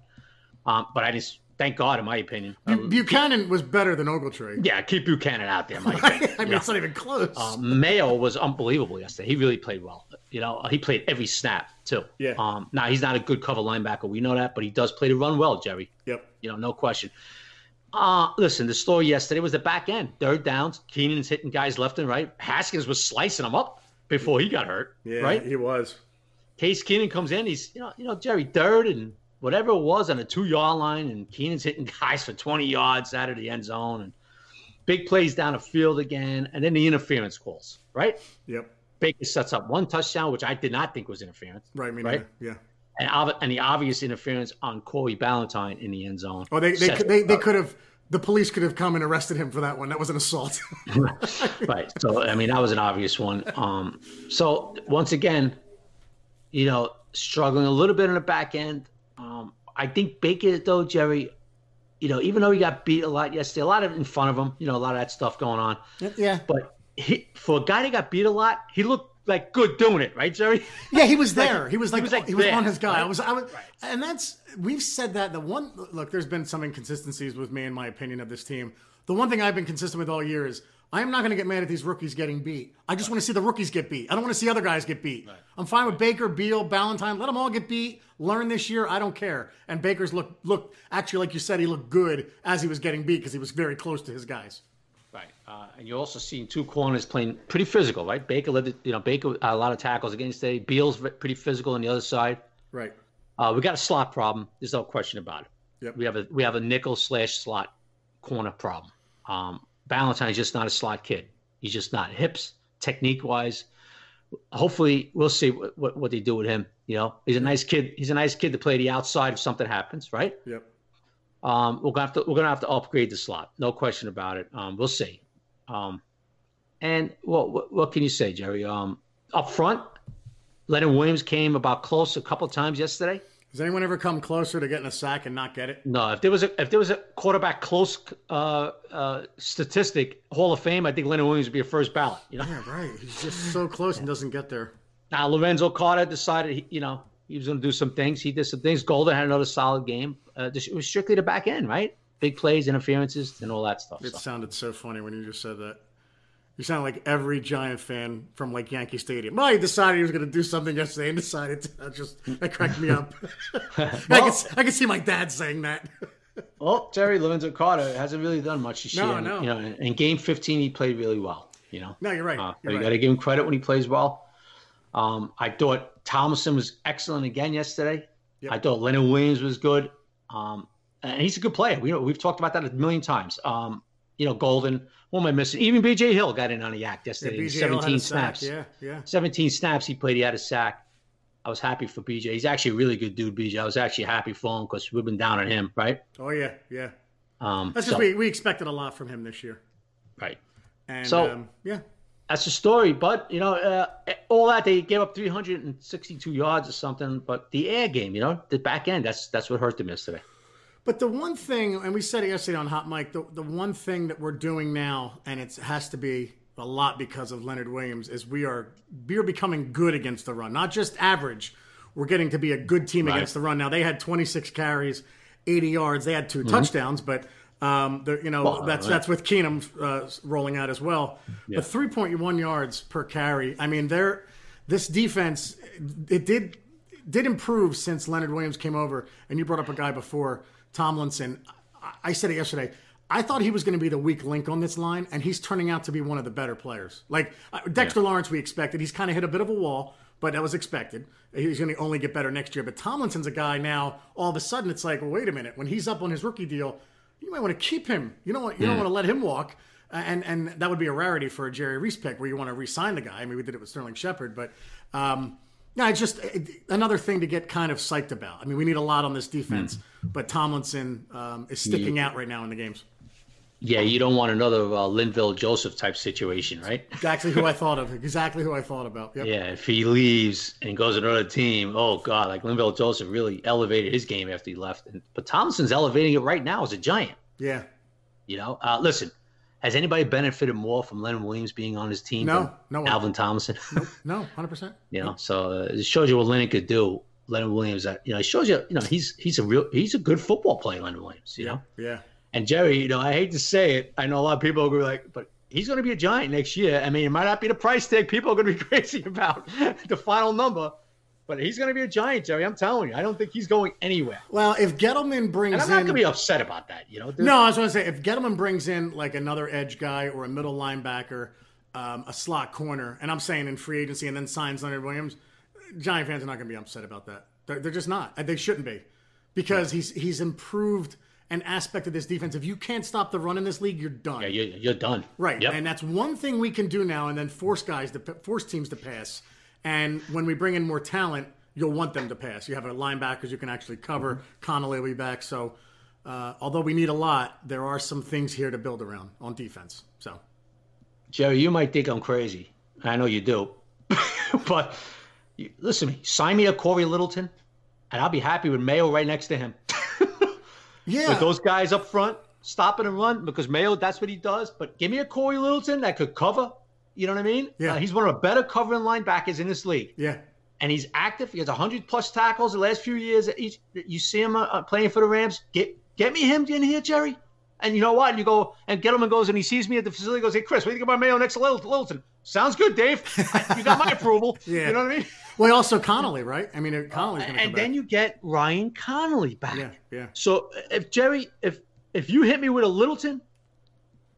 Um, but I just thank God, in my opinion. Bu- Uh, Bucannon was better than Ogletree. yeah, keep Bucannon out there, my I mean, you know. it's not even close. Um, Mayo was unbelievable yesterday. He really played well. You know, he played every snap too. Yeah. Um, now he's not a good cover linebacker. We know that, but he does play to run well, Jerry. yep. You know, no question. Uh, listen, the story yesterday was the back end. Third downs. Keenum's hitting guys left and right. Haskins was slicing them up before he got hurt. Yeah, Right? he was. Case Keenum comes in. He's, you know, you know, Jerry, third and whatever it was on a two yard line, and Keenum's hitting guys for 20 yards out of the end zone and big plays down the field again. And then the interference calls, right? Yep. Baker sets up one touchdown, which I did not think was interference, Right. I mean, Right? Yeah. and, ob- and the obvious interference on Corey Ballentine in the end zone. Oh, they they could, they, they could have. The police could have come and arrested him for that one. That was an assault. right. So I mean, that was an obvious one. Um, so once again, you know, struggling a little bit in the back end. Um, I think Baker though, Jerry, you know, even though he got beat a lot yesterday, a lot of in front of him, you know, a lot of that stuff going on. yeah. But he, for a guy that got beat a lot, he looked like good doing it, right, Jerry? Yeah, he was there. He was like he was, was, there, on his guy. I was I was and that's we've said that the one look, there's been some inconsistencies with me in my opinion of this team. The one thing I've been consistent with all year is I am not going to get mad at these rookies getting beat. I just want to see the rookies get beat. I don't want to see other guys get beat. I'm fine with Baker, Beal, Ballentine. Let them all get beat. Learn this year. I don't care. And Baker's look look actually like you said he looked good as he was getting beat because he was very close to his guys. Uh, and you're also seeing two corners playing pretty physical, right? Baker led, the, you know, Baker had a lot of tackles against today. Beal's pretty physical on the other side. Right. Uh, we got a slot problem. There's no question about it. Yep. We have a we have a nickel slash slot corner problem. Um, Ballentine's just not a slot kid. He's just not hips technique wise. hopefully we'll see what, what, what they do with him. You know, he's a nice kid. He's a nice kid to play the outside if something happens, right? Yep. Um, we're gonna have to we're gonna have to upgrade the slot, no question about it. Um, we'll see. Um, and what, what what can you say, Jerry? Um, up front, Leonard Williams came about close a couple times yesterday. Has anyone ever come closer to getting a sack and not get it? No, if there was a if there was a quarterback close uh, uh, statistic Hall of Fame, I think Leonard Williams would be a first ballot. You know, Yeah, right. He's just so close and doesn't get there. now Lorenzo Carter decided, he, you know, he was going to do some things. He did some things. Golden had another solid game. Uh, this- was strictly the back end, right? Big plays, interferences, and all that stuff. It So. sounded so funny when you just said that. You sound like every Giant fan from like Yankee Stadium. Well, he decided he was going to do something yesterday and decided to. Just that cracked me up. I, can, I can see my dad saying that. Well, Jerry Lorenzo Carter hasn't really done much this No, year. no. You know, in, in game 15, he played really well. You know, No, you're right. Uh, You're you right. got to give him credit when he plays well. Um, I thought Tomlinson was excellent again yesterday. Yep. I thought Leonard Williams was good. Um, and he's a good player. We we've talked about that a million times. Um, you know, Golden. What am I missing? Even BJ Hill got in on the act Yeah, yesterday. Had 17 a sack. snaps. Yeah, yeah. 17 snaps he played. He had a sack. I was happy for BJ. He's actually a really good dude, BJ. I was actually happy for him because we've been down on him, right? Oh yeah, yeah. Um, That's so- just we we expected a lot from him this year. right. And So- um, yeah, That's the story. But you know, uh, all that they gave up 362 yards or something. But the air game, you know, the back end, that's that's what hurt them yesterday. But the one thing, and we said it yesterday on Hot Mic, the, the one thing that we're doing now, and it has to be a lot because of Leonard Williams, is we are we are becoming good against the run, not just average. We're getting to be a good team Right. against the run. Now they had 26 carries, 80 yards. They had 2 touchdowns, but um, the, you know Mm-hmm. Well, that's right. that's with Keenum uh, rolling out as well. Yeah. But 3.1 yards per carry. I mean, they're this defense. It did did improve since Leonard Williams came over, and you brought up a guy before, Tomlinson. I- I said it yesterday. I thought he was going to be the weak link on this line, and he's turning out to be one of the better players. Like uh, Dexter Lawrence, we expected. He's kind of hit a bit of a wall, but that was expected. He's going to only get better next year. But Tomlinson's a guy now. All of a sudden, it's like, well, wait a minute. When he's up on his rookie deal, you might want to keep him. You don't want you don't want to let him walk. And and that would be a rarity for a Jerry Reese pick, where you want to re-sign the guy. I mean, we did it with Sterling Shepard, but um, yeah, it's just it, another thing to get kind of psyched about. I mean, we need a lot on this defense, but Tomlinson um, is sticking out right now in the games. Yeah, you don't want another uh, Linval Joseph type situation, right? Exactly who I thought of. Exactly who I thought about. Yep. Yeah, if he leaves and goes to another team, oh god, like Linval Joseph really elevated his game after he left. And, but Tomlinson's elevating it right now as a giant. Yeah. You know, uh, listen, has anybody benefited more from Leonard Williams being on his team No, no one. Dalvin Tomlinson? No, hundred percent. you know, so uh, it shows you what Leonard could do. Leonard Williams, that you know, it shows you, you know, he's he's a real he's a good football player, Leonard Williams. You know, Yeah. and Jerry, you know, I hate to say it, I know a lot of people are be like, but he's going to be a giant next year. I mean, it might not be the price tag people are going to be crazy about the final number, but he's going to be a giant, Jerry. I'm telling you, I don't think he's going anywhere. Well, if Gettleman brings And I'm not in going to be upset about that. You know, There's- No, I was going to say if Gettleman brings in like another edge guy or a middle linebacker, um, a slot corner, and I'm saying in free agency, and then signs Leonard Williams, Giant fans are not going to be upset about that. They're, they're just not. They shouldn't be, because he's he's improved an aspect of this defense. If you can't stop the run in this league, you're done. yeah, you're, you're done. Right, Yep. and that's one thing we can do now, and then force guys to force teams to pass. And when we bring in more talent, you'll want them to pass. You have a linebackers you can actually cover. Mm-hmm. Connelly will be back. So, uh, although we need a lot, there are some things here to build around on defense. So, Jerry, you might think I'm crazy. I know you do. but you, listen to me. Sign me a Cory Littleton, and I'll be happy with Mayo right next to him. yeah, with those guys up front, stopping and run because Mayo, that's what he does. But give me a Cory Littleton that could cover. You know what I mean? Yeah. Uh, he's one of the better covering linebackers in this league, yeah, and he's active. He has 100 plus tackles the last few years. Each, you see him uh, playing for the Rams. Get get me him in here, Jerry. And you know what? And you go and Gettleman goes and he sees me at the facility. Goes, hey Chris, what do you think about Mayo next to Littleton? Sounds good, Dave. You got my approval. Yeah. You know what I mean? Well, also Connelly, right? I mean, Connelly's going to come And then you get Ryan Connelly back. back. Yeah, yeah, So if Jerry, if if you hit me with a Littleton,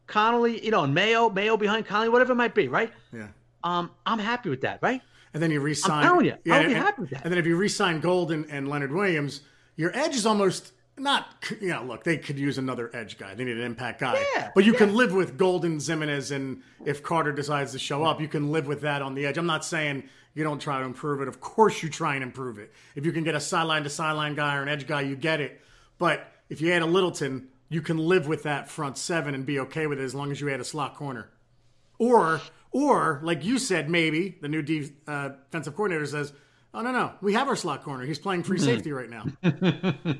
Connelly, you know, and Mayo, Mayo behind Connelly, whatever it might be, right? yeah. Um, I'm happy with that, right? And then you resign. I'm telling you, I would be and, happy with that. And then if you resign Golden and Leonard Williams, your edge is almost not you know look they could use another edge guy they need an impact guy Yeah, but you can live with golden Ximines and if carter decides to show up you can live with that on the edge i'm not saying you don't try to improve it of course you try and improve it if you can get a sideline to sideline guy or an edge guy you get it but if you add a littleton you can live with that front seven and be okay with it as long as you add a slot corner. Or or like you said maybe the new uh, defensive coordinator says oh no no we have our slot corner. He's playing free safety right now.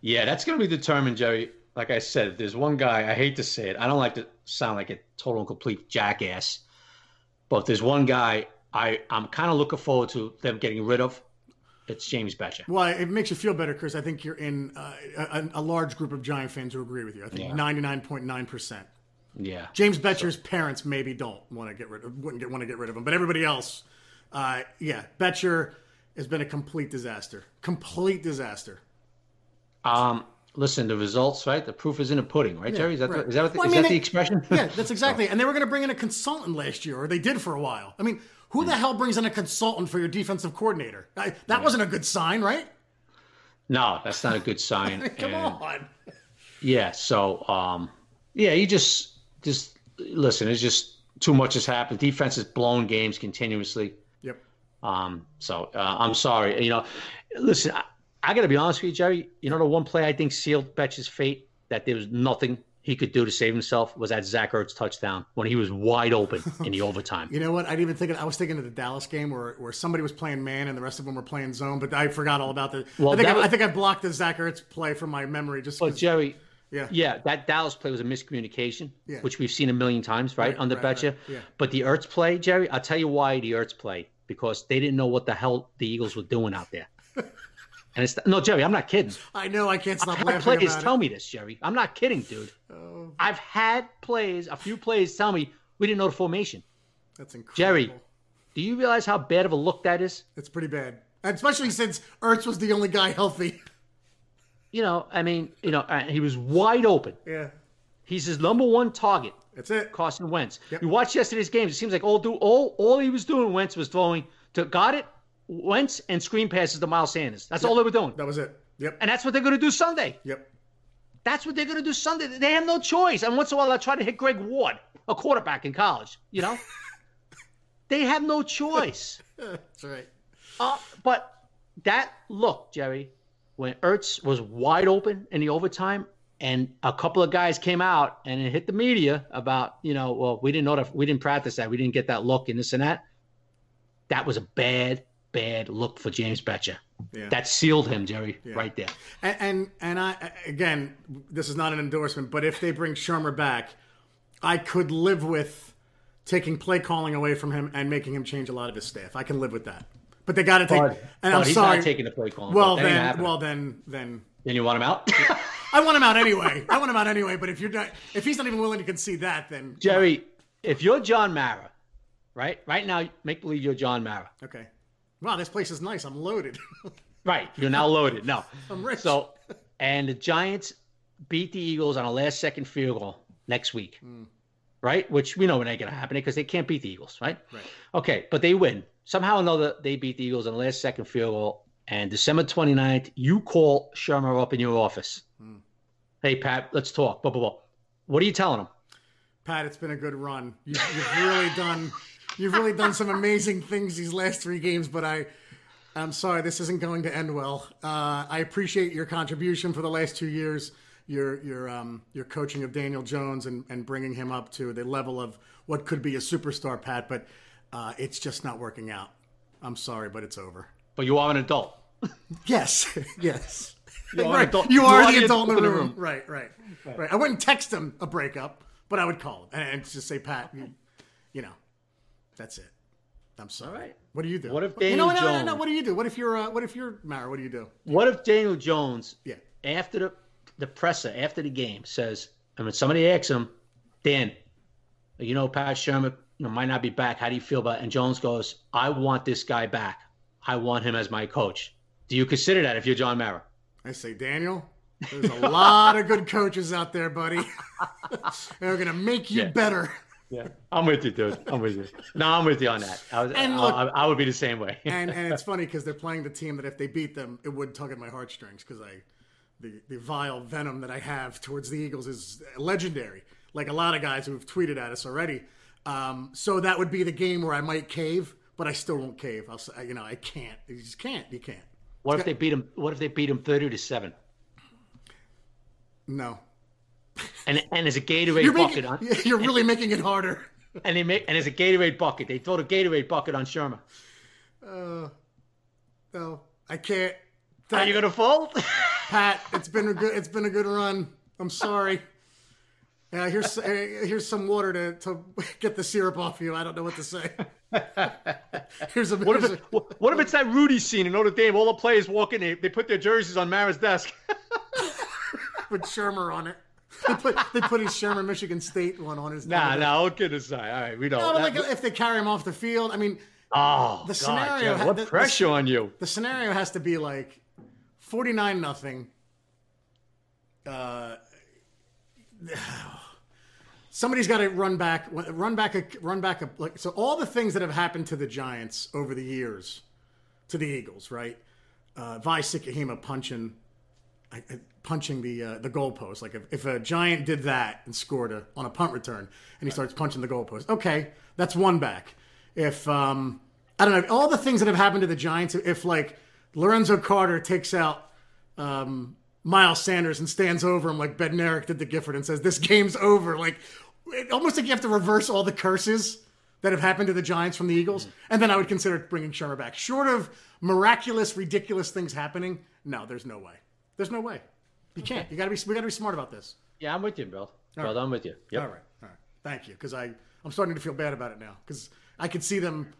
Yeah, that's going to be determined, Jerry. Like I said, there's one guy, I hate to say it, I don't like to sound like a total and complete jackass, but there's one guy I, I'm kind of looking forward to them getting rid of, it's James Bettcher. Well, it makes you feel better Chris. I think you're in uh, a, a large group of Giant fans who agree with you. I think ninety nine point nine percent. Yeah. James Bettcher's parents maybe don't want to get rid of wouldn't get, want to get rid of him, but everybody else, uh, yeah, Bettcher has been a complete disaster. Complete disaster. Um, listen, the results, right? The proof is in the pudding, right, Jerry? Is that, right. the, is that, what the, Well, I is mean, that the expression? Yeah, that's exactly. And they were going to bring in a consultant last year, or they did for a while. I mean, who the hell brings in a consultant for your defensive coordinator? I, that wasn't a good sign, right? No, that's not a good sign. Come And- on. Yeah. So, um, yeah, you just just listen. It's just too much has happened. Defense has blown games continuously. Yep. Um, so uh, I'm sorry. You know, listen, I, I got to be honest with you, Jerry. You know, the one play I think sealed Betch's fate that there was nothing he could do to save himself was that Zach Ertz touchdown when he was wide open in the overtime. You know what? I didn't even think. Of, I was thinking of the Dallas game where, where somebody was playing man and the rest of them were playing zone, but I forgot all about the. Well, I think that I, was- I think I blocked the Zach Ertz play from my memory just. But Jerry, yeah. yeah, that Dallas play was a miscommunication, Yeah. which we've seen a million times, right, Right, under right, Bettcher. right, yeah. But the Ertz play, Jerry, I'll tell you why the Ertz play because they didn't know what the hell the Eagles were doing out there. and it's no, Jerry, I'm not kidding. I know I can't stop had laughing players tell it. me this, Jerry. I'm not kidding, dude. Oh, I've had plays, a few plays tell me we didn't know the formation. that's incredible. Jerry, do you realize how bad of a look that is? it's pretty bad, especially since Ertz was the only guy healthy. You know, I mean, you know, uh, he was wide open. yeah, He's his number one target. that's it. Carson Wentz. Yep. You watch yesterday's games. It seems like all do all all he was doing. Wentz was throwing to got it. Wentz and screen passes to Miles Sanders. That's all they were doing, That was it. Yep. and that's what they're going to do Sunday. Yep. That's what they're going to do Sunday. They have no choice. And once in a while, they'll try to hit Greg Ward, a quarterback in college. You know, they have no choice. That's right. Uh, but that look, Jerry, when Ertz was wide open in the overtime, and a couple of guys came out and it hit the media about, you know, well, we didn't know that, we didn't practice that, we didn't get that look and this and that. That was a bad, bad look for James Bettcher. Yeah. That sealed him, Jerry, right there. And, and and I again, this is not an endorsement, but if they bring Shurmur back, I could live with taking play calling away from him and making him change a lot of his staff. I can live with that. But they got to take. and But I'm he's sorry. not taking the play call. well then, well then, then then you want him out, I want him out anyway. I want him out anyway. But if you're not, if he's not even willing to concede that, then Jerry. If you're John Mara, right, right now, make believe you're John Mara. okay. Wow, this place is nice. I'm loaded. Right. You're now loaded. No. I'm rich. So, and the Giants beat the Eagles on a last second field goal next week. Hmm. Right? Which we know ain't going to happen because they can't beat the Eagles, right? Right. Okay. But they win. Somehow or another, they beat the Eagles on the last second field goal. And December 29th, you call Shurmur up in your office. Hmm. Hey, Pat, let's talk. Blah, blah, blah. What are you telling him? Pat, it's been a good run. You, you've really done, you've really done some amazing things these last three games. But I, I'm sorry, this isn't going to end well. Uh, I appreciate your contribution for the last two years, your your um, your coaching of Daniel Jones and, and bringing him up to the level of what could be a superstar, Pat. But uh, it's just not working out. I'm sorry, but it's over. But you are an adult. Yes, yes. You are right. adult- You you are are the the adult in adult the in the room. room. Right, right, right. I wouldn't text him a breakup, but I would call him and, and just say, Pat, you, you know, that's it. I'm sorry. All right. What do you do? What if you know, Daniel no, no, no, no. Jones- What do you do? What if you're, uh, what if you're Mara? What do you do? What if Daniel Jones Yeah. after the the presser after the game says, I mean, somebody asks him, Dan, you know, Pat Shurmur you know, might not be back. How do you feel about it? And Jones goes, I want this guy back. I want him as my coach. Do you consider that if you're John Mara? I say, Daniel, there's a lot of good coaches out there, buddy. They're gonna make you Yeah. better. Yeah, I'm with you, dude. I'm with you. No, I'm with you on that. I, was, And I- look- I, I would be the same way. and and it's funny because they're playing the team that if they beat them, it would tug at my heartstrings because I the the vile venom that I have towards the Eagles is legendary. Like a lot of guys who have tweeted at us already. Um, so that would be the game where I might cave, but I still won't cave. I'll say, you know, I can't. You just can't. You can't. What if they beat him? What if they beat him thirty to seven? No. And and as a Gatorade You're bucket making, on, you're really making it harder. and they make and as a Gatorade bucket, they throw the Gatorade bucket on Shurmur. No, I can't. Are you gonna fold? Pat, it's been a good it's been a good run. I'm sorry. Yeah, here's uh, here's some water to, to get the syrup off you. I don't know what to say. Here's a What if, here's it, what if it's that Rudy scene in Notre Dame? All the players walk in, they, they put their jerseys on Mara's desk. a, with Shurmur on it. They put they put his Shurmur Michigan State one on his. Neck. Nah, nah, all kidding aside. All right, we don't. No, but that- like if they carry him off the field, I mean, oh, the God, scenario what the- the- pressure on you? the scenario has to be like forty nine nothing. Uh, somebody's got to run back, run back, a, run back. A, like so, all the things that have happened to the Giants over the years, to the Eagles, right? Uh, Vai Sikahema punching, I- punching the uh, the goalpost. Like if, if a Giant did that and scored a, on a punt return, and he starts punching the goalpost, okay, that's one back. If um, I don't know all the things that have happened to the Giants, if like Lorenzo Carter takes out um, Miles Sanders and stands over him like Bednarik did to Gifford and says, "This game's over." Like, it, almost like you have to reverse all the curses that have happened to the Giants from the Eagles, and then I would consider bringing Shurmur back. Short of miraculous, ridiculous things happening, no, there's no way. There's no way. You can't. You gotta be. We gotta be smart about this. Yeah, I'm with you, bro. Brother, I'm with you. Yep. All right. All right. Thank you, because I I'm starting to feel bad about it now because I could see them.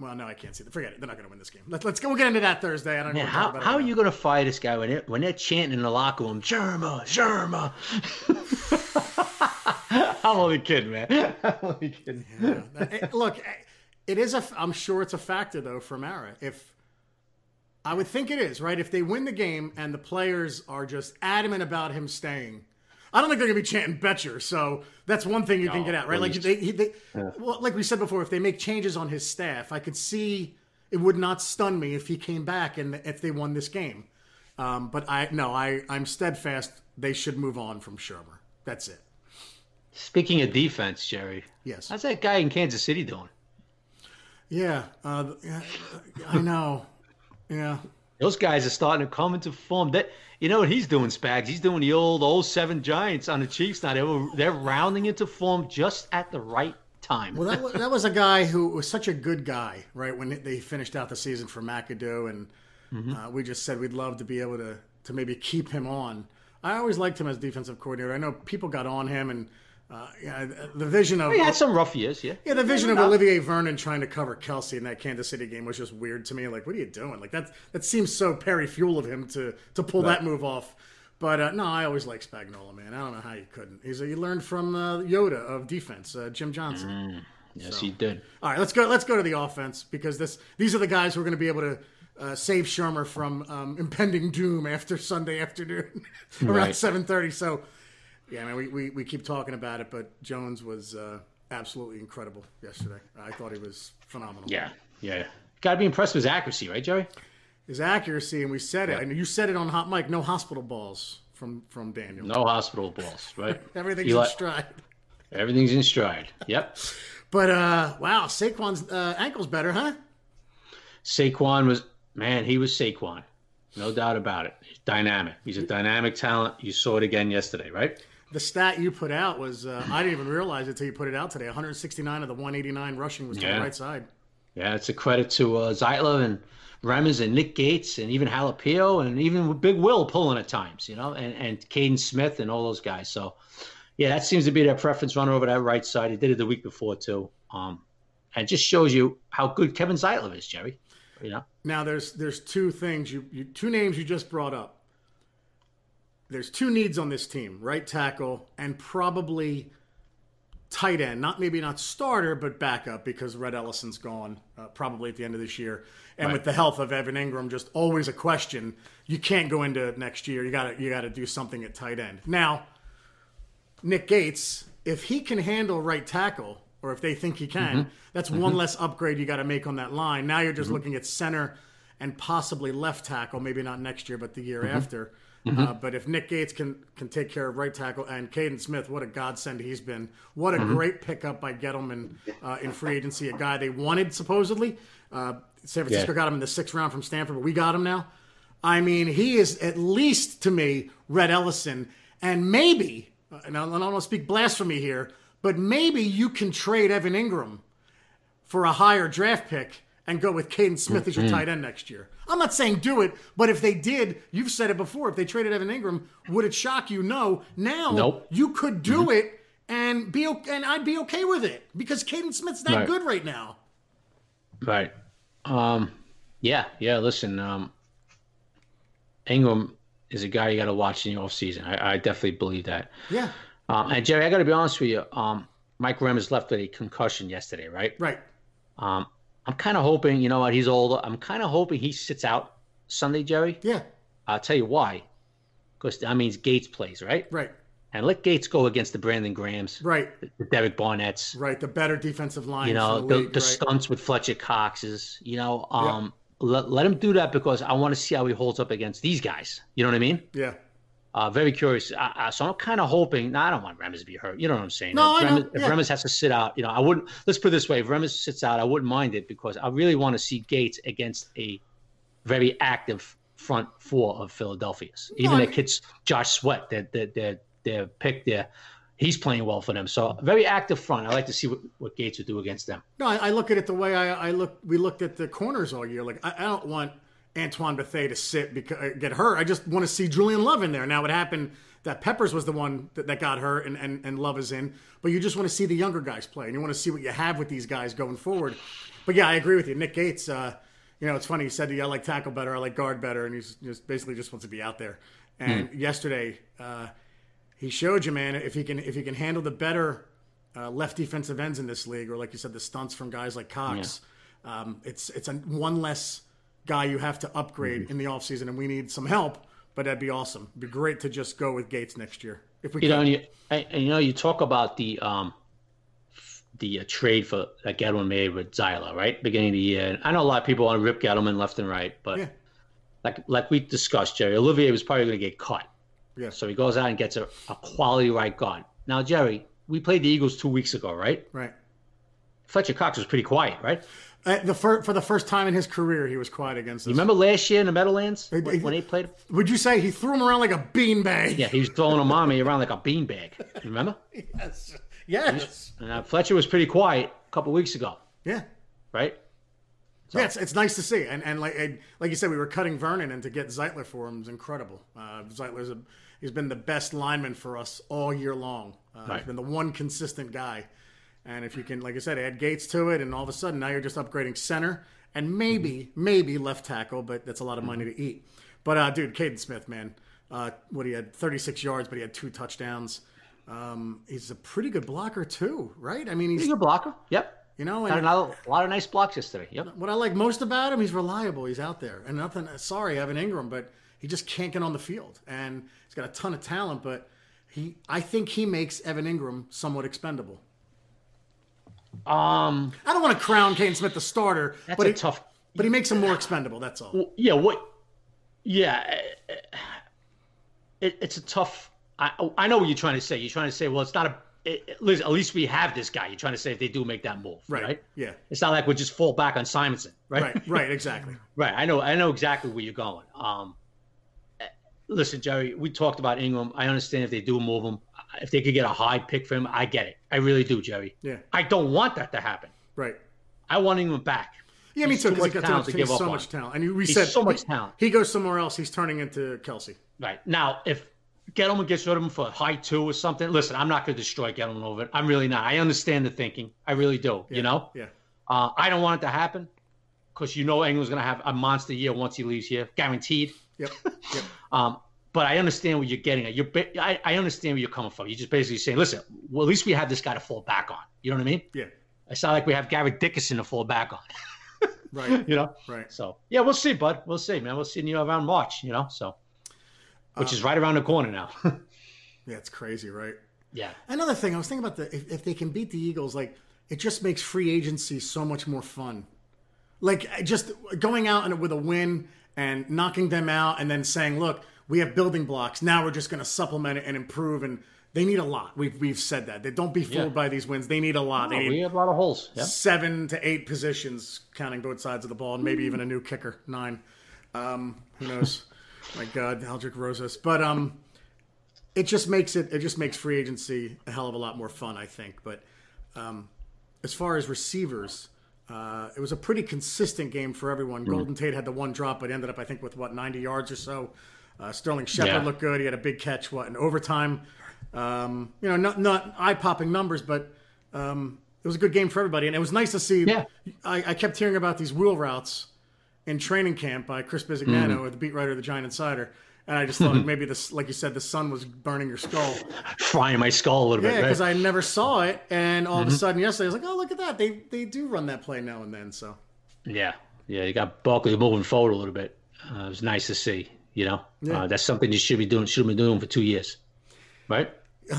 Well, no, I can't see them. Forget it. They're not going to win this game. Let's let's go. We'll get into that Thursday. I don't know. Man, how, how are you going to fire this guy when they're, when they're chanting in the locker room, Shurmur, Shurmur? I'm only kidding, man. I'm only kidding. Eh, Look, eh, it is a. I'm sure it's a factor though for Mara. If I would think it is right. If they win the game and the players are just adamant about him staying, I don't think they're going to be chanting Bettcher. So that's one thing you can get out, right? Like please. they, he- they well, like we said before, if they make changes on his staff, I could see it would not stun me if he came back and if they won this game. Um, but I no, I I'm steadfast. They should move on from Shurmur. That's it. Speaking of defense, Jerry, Yes. how's that guy in Kansas City doing? Yeah. Uh, yeah, I know. Yeah. Those guys are starting to come into form. That you know what he's doing, Spags? He's doing the old old 07 Giants on the Chiefs now. They were, they're rounding into form just at the right time. Well, that was, that was a guy who was such a good guy, right? When they finished out the season for McAdoo, and uh, we just said we'd love to be able to to maybe keep him on. I always liked him as defensive coordinator. I know people got on him, and uh, yeah, the vision of he had some rough years, yeah. yeah, the vision of. Olivier Vernon trying to cover Kelce in that Kansas City game was just weird to me. Like, what are you doing? Like that that seems so Perry Fewell of him to to pull that move off. But uh, no, I always like Spagnuolo, man. I don't know how you couldn't. He's a, you learned from uh, Yoda of defense, uh, Jim Johnson. Yes, he did. All right, let's go. Let's go to the offense because this these are the guys who are going to be able to uh, save Shurmur from um, impending doom after Sunday afternoon around Right. seven thirty. So, yeah, I mean, we, we, we keep talking about it, but Jones was uh, absolutely incredible yesterday. I thought he was phenomenal. Yeah, yeah. Got to be impressed with his accuracy, right, Jerry? his accuracy, and we said it. And you said it on hot mic. No hospital balls from from Daniel. No hospital balls, right? Everything's Eli- in stride. Everything's in stride. Yep. But uh, wow, Saquon's uh, ankle's better, huh? Saquon was man, he was Saquon. No doubt about it. He's dynamic. He's a dynamic talent. You saw it again yesterday, right? The stat you put out was uh, I didn't even realize it until you put it out today. 169 of the 189 rushing was to Yeah. the right side. Yeah, it's a credit to uh, Zeitler and Remmers and Nick Gates and even Jalapeno and even Big Will pulling at times, you know, and, and Kaden Smith and all those guys. So, yeah, that seems to be their preference runner over that right side. He did it the week before, too. Um, and it just shows you how good Kevin Zeitler is, Jerry. You know? Now there's there's two things you, you two names you just brought up. There's two needs on this team: right tackle and probably tight end. Not maybe not starter, but backup because Rhett Ellison's gone uh, probably at the end of this year. And Right. with the health of Evan Engram, just always a question. You can't go into next year. You got to you got to do something at tight end now. Nick Gates, if he can handle right tackle, or if they think he can, mm-hmm. that's mm-hmm. one less upgrade you got to make on that line. Now you're just mm-hmm. looking at center and possibly left tackle, maybe not next year, but the year after. Mm-hmm. Uh, but if Nick Gates can can take care of right tackle and Kaden Smith, what a godsend he's been. What a Mm-hmm. great pickup by Gettleman uh, in free agency. A guy they wanted supposedly. Uh, San Francisco Yeah. got him in the sixth round from Stanford, but we got him now. I mean, he is at least to me Rhett Ellison, and maybe, and I don't want to speak blasphemy here, but maybe you can trade Evan Engram for a higher draft pick and go with Kaden Smith as Mm-hmm. your tight end next year. I'm not saying do it, but if they did, you've said it before. If they traded Evan Engram, would it shock you? No. Now Nope. you could do it and be and I'd be okay with it because Kaden Smith's that Right. good right now. Right. Um, yeah, yeah. Listen, um, Engram is a guy you got to watch in the offseason. I, I definitely believe that. Yeah. Um, and Jerry, I got to be honest with you. Um, Mike Remmers left with a concussion yesterday, right? Right. Um, I'm kind of hoping, you know what, he's older. I'm kind of hoping he sits out Sunday, Jerry. Yeah. I'll tell you why. Because that means Gates plays, right? Right. And let Gates go against the Brandon Grahams, Right. the Derek Barnetts, Right. The better defensive line. you know, the, the, the, right. stunts with Fletcher Coxes, you know. Um, let, let him do that because I want to see how he holds up against these guys. You know what I mean? Yeah. Uh, very curious. Uh, so I'm kind of hoping. No, I don't want Remmers to be hurt. You know what I'm saying? No, if, I know, Remmers, if. Remmers has to sit out, you know, I wouldn't. Let's put it this way: if Remmers sits out, I wouldn't mind it because I really want to see Gates against a very active front four of Philadelphia's. Even I their kids, Josh Sweat, their their their, their pick there, he's playing well for them. So very active front. I like to see what, what Gates would do against them. No, I, I look at it the way I, I look. We looked at the corners all year. Like I, I don't want Antoine Bethea to sit because get hurt. I just want to see Julian Love in there. Now it happened that Peppers was the one that, that got hurt, and, and and Love is in. But you just want to see the younger guys play, and you want to see what you have with these guys going forward. But yeah, I agree with you. Nick Gates. Uh, you know, it's funny. He said, "I like tackle better. I like guard better," and he's just basically just wants to be out there. And yesterday, uh, he showed you, man, if he can if he can handle the better uh, left defensive ends in this league, or like you said, the stunts from guys like Cox, um, it's it's a one less guy you have to upgrade Mm-hmm. in the offseason, and we need some help. But that'd be awesome. It'd be great to just go with Gates next year if we You could. know, you, and, you know, you talk about the um, the uh, trade for that Gettleman made with Zeitler, right? Beginning of the year. And I know a lot of people want to rip Gettleman left and right, but Yeah. like like we discussed, Jerry, Olivier was probably going to get cut. Yeah. So he goes out and gets a, a quality right guard. Now, Jerry, we played the Eagles two weeks ago, right? right. Fletcher Cox was pretty quiet, right? Uh, the fir- for the first time in his career, he was quiet against us. You remember last year in the Meadowlands when, when they played? Would you say he threw him around like a beanbag? Yeah, he was throwing Omameh around like a beanbag. You remember? Yes. Yes. Uh, Fletcher was pretty quiet a couple weeks ago, Yeah. right? Yeah, it's, it's nice to see, and and like and like you said, we were cutting Vernon, and to get Zeitler for him is incredible. Uh, Zeitler's a he's been the best lineman for us all year long. Uh, He's Right. been the one consistent guy, and if you can, like I said, add Gates to it, and all of a sudden now you're just upgrading center and maybe maybe left tackle, but that's a lot of money to eat. But uh, dude, Kaden Smith, man, uh, what he had 36 yards, but he had two touchdowns. Um, he's a pretty good blocker too, right? I mean, he's He's a blocker. Yep. you know, and, another, a lot of nice blocks yesterday. Yep. what I like most about him, he's reliable. He's out there, and nothing. Sorry, Evan Engram, but he just can't get on the field, and he's got a ton of talent. But he, I think he makes Evan Engram somewhat expendable. Um, I don't want to crown Kaden Smith the starter, that's but a he, tough. but he makes him more expendable. That's all. Yeah. What? Yeah. It, it's a tough. I I know what you're trying to say. You're trying to say, well, it's not a. It, it- listen, at least we have this guy. You're trying to say if they do make that move, right? Right. Yeah. It's not like we just fall back on Simonson, right? Right. Right. Exactly. Right. I know. I know exactly where you're going. Um, eh, listen, Jerry. We talked about Engram. I understand if they do move him, if they could get a high pick for him, I get it. I really do, Jerry. Yeah. I don't want that to happen. Right. I want Engram back. Yeah, me He's too. too Because he got too talent much, to give up so on. much talent, and we He's said so much talent. He goes somewhere else. He's turning into Kelce. Right now, if Gettleman gets rid of him for a high two or something, listen, I'm not going to destroy Gettleman over it. I'm really not. I understand the thinking. I really do. You know, Yeah. uh, I don't want it to happen because you know Engram's going to have a monster year once he leaves here, guaranteed. Yep. Yep. Um, but I understand what you're getting at. You're, I, I understand where you're coming from. You're just basically saying, listen, well, at least we have this guy to fall back on. You know what I mean? Yeah. It's not like we have Garrett Dickerson to fall back on. Right. You know? Right. So yeah, we'll see, bud. We'll see, man. We'll see you around March. You know, so which Uh, is right around the corner now. Yeah. It's crazy, right? yeah. Another thing, I was thinking about the if, if they can beat the Eagles, like it just makes free agency so much more fun. Like just going out and with a win and knocking them out, and then saying, "Look, we have building blocks. Now we're just going to supplement it and improve. And they need a lot. We've we've said that. They don't be fooled Yeah. by these wins. They need a lot. Oh, they we need have a lot of holes. Yeah. seven to eight positions, counting both sides of the ball, and maybe even a new kicker, nine. Um, who knows? My God, Aldrick Rosas. But um, it just makes it it just makes free agency a hell of a lot more fun, I think. But um, as far as receivers, uh, it was a pretty consistent game for everyone. Golden Tate had the one drop, but ended up I think with what ninety yards or so. Uh, Sterling Shepard Yeah. looked good. He had a big catch. What in overtime? Um, you know, not not eye popping numbers, but um, it was a good game for everybody, and it was nice to see. Yeah. I, I kept hearing about these wheel routes in training camp by Chris Benigno, Mm. the beat writer of the Giant Insider, and I just thought maybe this, like you said, the sun was burning your skull. Frying my skull a little Yeah, bit. because Right? I never saw it, and all Mm-hmm. of a sudden yesterday I was like, oh look at that, they they do run that play now and then. So Yeah, yeah. You got Barkley moving forward a little bit. Uh, it was nice to see. You know, Yeah. uh, that's something you should be doing. Should have been doing for two years, right?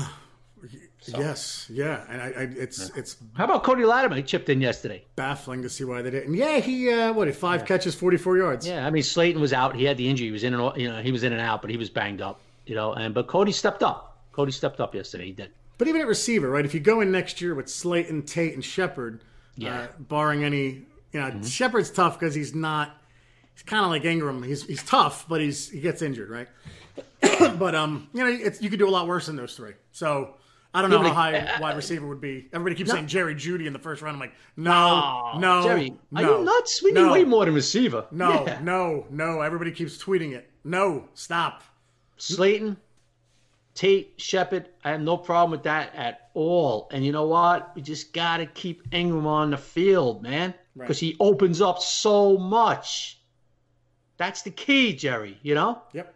yes, yeah, and I, I it's it's How about Cody Latimer? He chipped in yesterday. baffling to see why they didn't. Yeah, he uh, what? Five catches, forty four yards. Yeah, I mean Slayton was out. He had the injury. He was in and you know he was in and out, but he was banged up. You know, and but Cody stepped up. Cody stepped up yesterday. He did. But even at receiver, right? If you go in next year with Slayton, Tate, and Shepard, Yeah. uh, barring any, you know, Shepard's tough because he's not. He's kind of like Engram. He's he's tough, but he's he gets injured, right? but um, you know, it's, you could do a lot worse than those three. So I don't know Yeah, how high wide receiver would be. Everybody keeps No. saying Jerry Jeudy in the first round. I'm like, no, Oh, no, Jerry, are you nuts? We need no, way more than receiver. No, Yeah. no, no. Everybody keeps tweeting it. No, stop. Slayton, Tate, Shepard, I have no problem with that at all. And you know what? We just got to keep Engram on the field, man, because he opens up so much. That's the key, Jerry, you know? Yep,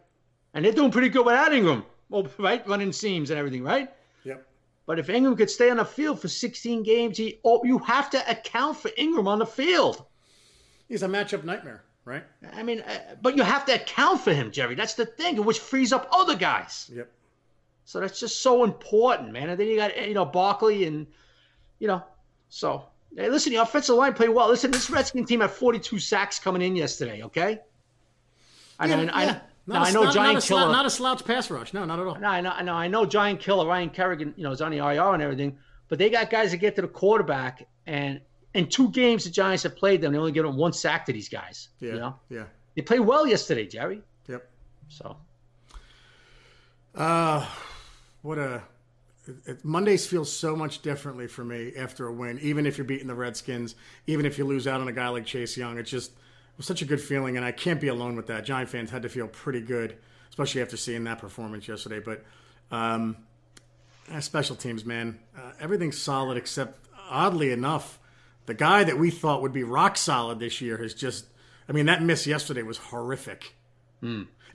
And they're doing pretty good without Engram, right? Running seams and everything, right? yep. But if Engram could stay on the field for 16 games, he, oh, you have to account for Engram on the field. He's a matchup nightmare, right? I mean, uh, but you have to account for him, Jerry. That's the thing, which frees up other guys. Yep. So that's just so important, man. And then you got you know Barkley and you know, so hey, listen, the offensive line played well. Listen, this Redskin team had 42 sacks coming in yesterday. Okay. I Yeah, mean, I, yeah. now, know not, Giant not a, Killer. not a slouch pass rush. No, not at all. no, I know, I know, I know Giant Killer, Ryan Kerrigan, you know, is on the IR and everything. But they got guys that get to the quarterback, and in two games the Giants have played them, they only given one sack to these guys. Yeah, You know, yeah, they played well yesterday, Jerry. yep. So Uh, what a it, it- Mondays feel so much differently for me after a win. Even if you're beating the Redskins, even if you lose out on a guy like Chase Young, it's just was such a good feeling, and I can't be alone with that. Giant fans had to feel pretty good, especially after seeing that performance yesterday. But um, special teams, man, uh, everything's solid except oddly enough, the guy that we thought would be rock solid this year has just. I mean, that miss yesterday was horrific.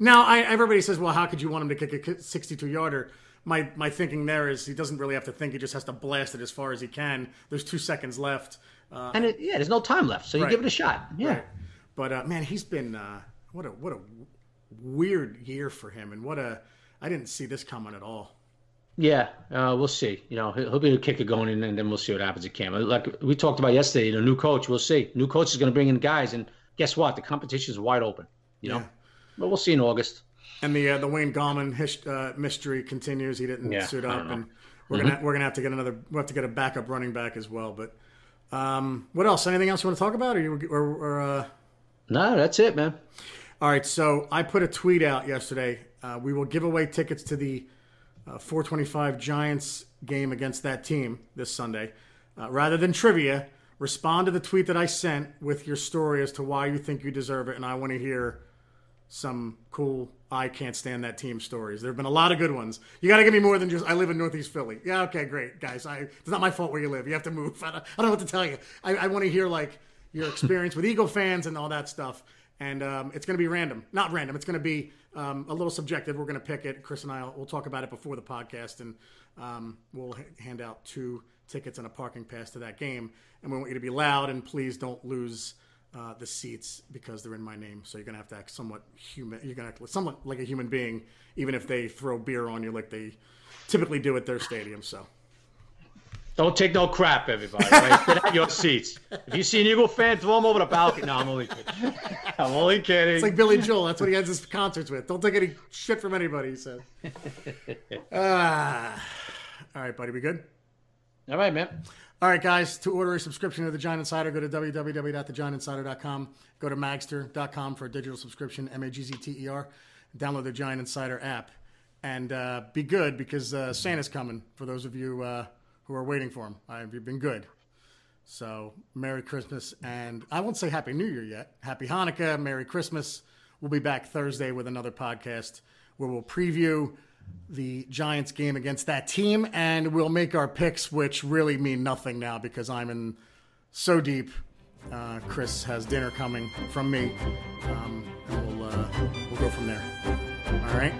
Now, I, everybody says, well, how could you want him to kick a 62 yarder? My, my thinking there is he doesn't really have to think. He just has to blast it as far as he can. There's two seconds left. Uh, and it, yeah, there's no time left, so you Right. give it a shot. Yeah. Right. But uh, man, he's been uh, what a what a weird year for him, and what a I didn't see this coming at all. Yeah, uh, we'll see. You know, he'll, he'll be the kicker going in, and then we'll see what happens at camp. Like we talked about yesterday, the new coach. We'll see. New coach is going to bring in guys, and guess what? The competition is wide open. You know, Yeah. but we'll see in August. And the uh, the Wayne Gallman his, uh, mystery continues. He didn't Yeah, suit up, and we're gonna we're gonna have to get another. We'll have to get a backup running back as well. But um, what else? Anything else you want to talk about? Or you or, or uh... No, that's it, man. all right? So I put a tweet out yesterday. Uh, we will give away tickets to the uh, 425 Giants game against that team this Sunday. Uh, rather than trivia, respond to the tweet that I sent with your story as to why you think you deserve it, and I want to hear some cool I can't stand that team stories. There have been a lot of good ones. You got to give me more than just I live in Northeast Philly. Yeah, okay, great, guys. I, it's not my fault where you live. You have to move. I don't, I don't know what to tell you. I, I want to hear like your experience with Eagle fans and all that stuff. And um, it's going to be random, not random. It's going to be um, a little subjective. We're going to pick it. Chris and I will talk about it before the podcast, and um, we'll hand out two tickets and a parking pass to that game. And we want you to be loud and please don't lose uh, the seats because they're in my name. So you're gonna have to act somewhat human. You're gonna act somewhat like a human being, even if they throw beer on you like they typically do at their stadium. So Don't take no crap, everybody. Right? Get out your seats. If you see an Eagle fan, throw him over the balcony. No, I'm only kidding. I'm only kidding. It's like Billy Joel. That's what he ends his concerts with. Don't take any shit from anybody. He said. Ah. all right, buddy. We good? All right, man. All right, guys. To order a subscription to the Giant Insider, go to www.thegiantinsider.com. Go to magzter.com for a digital subscription. M A G Z T E R. Download the Giant Insider app and uh, be good because uh, Santa's coming. For those of you uh, who are waiting for him, I, you've been good. So Merry Christmas and I won't say Happy New Year yet. Happy Hanukkah, Merry Christmas. We'll be back Thursday with another podcast where we'll preview the Giants game against that team and we'll make our picks, which really mean nothing now because I'm in so deep. Uh, Chris has dinner coming from me, um, and we'll uh, we'll go from there. All right.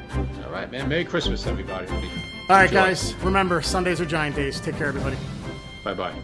All right, man. Merry Christmas, everybody. All right, guys. Remember, Sundays are Giant days. Take care, everybody. Bye bye.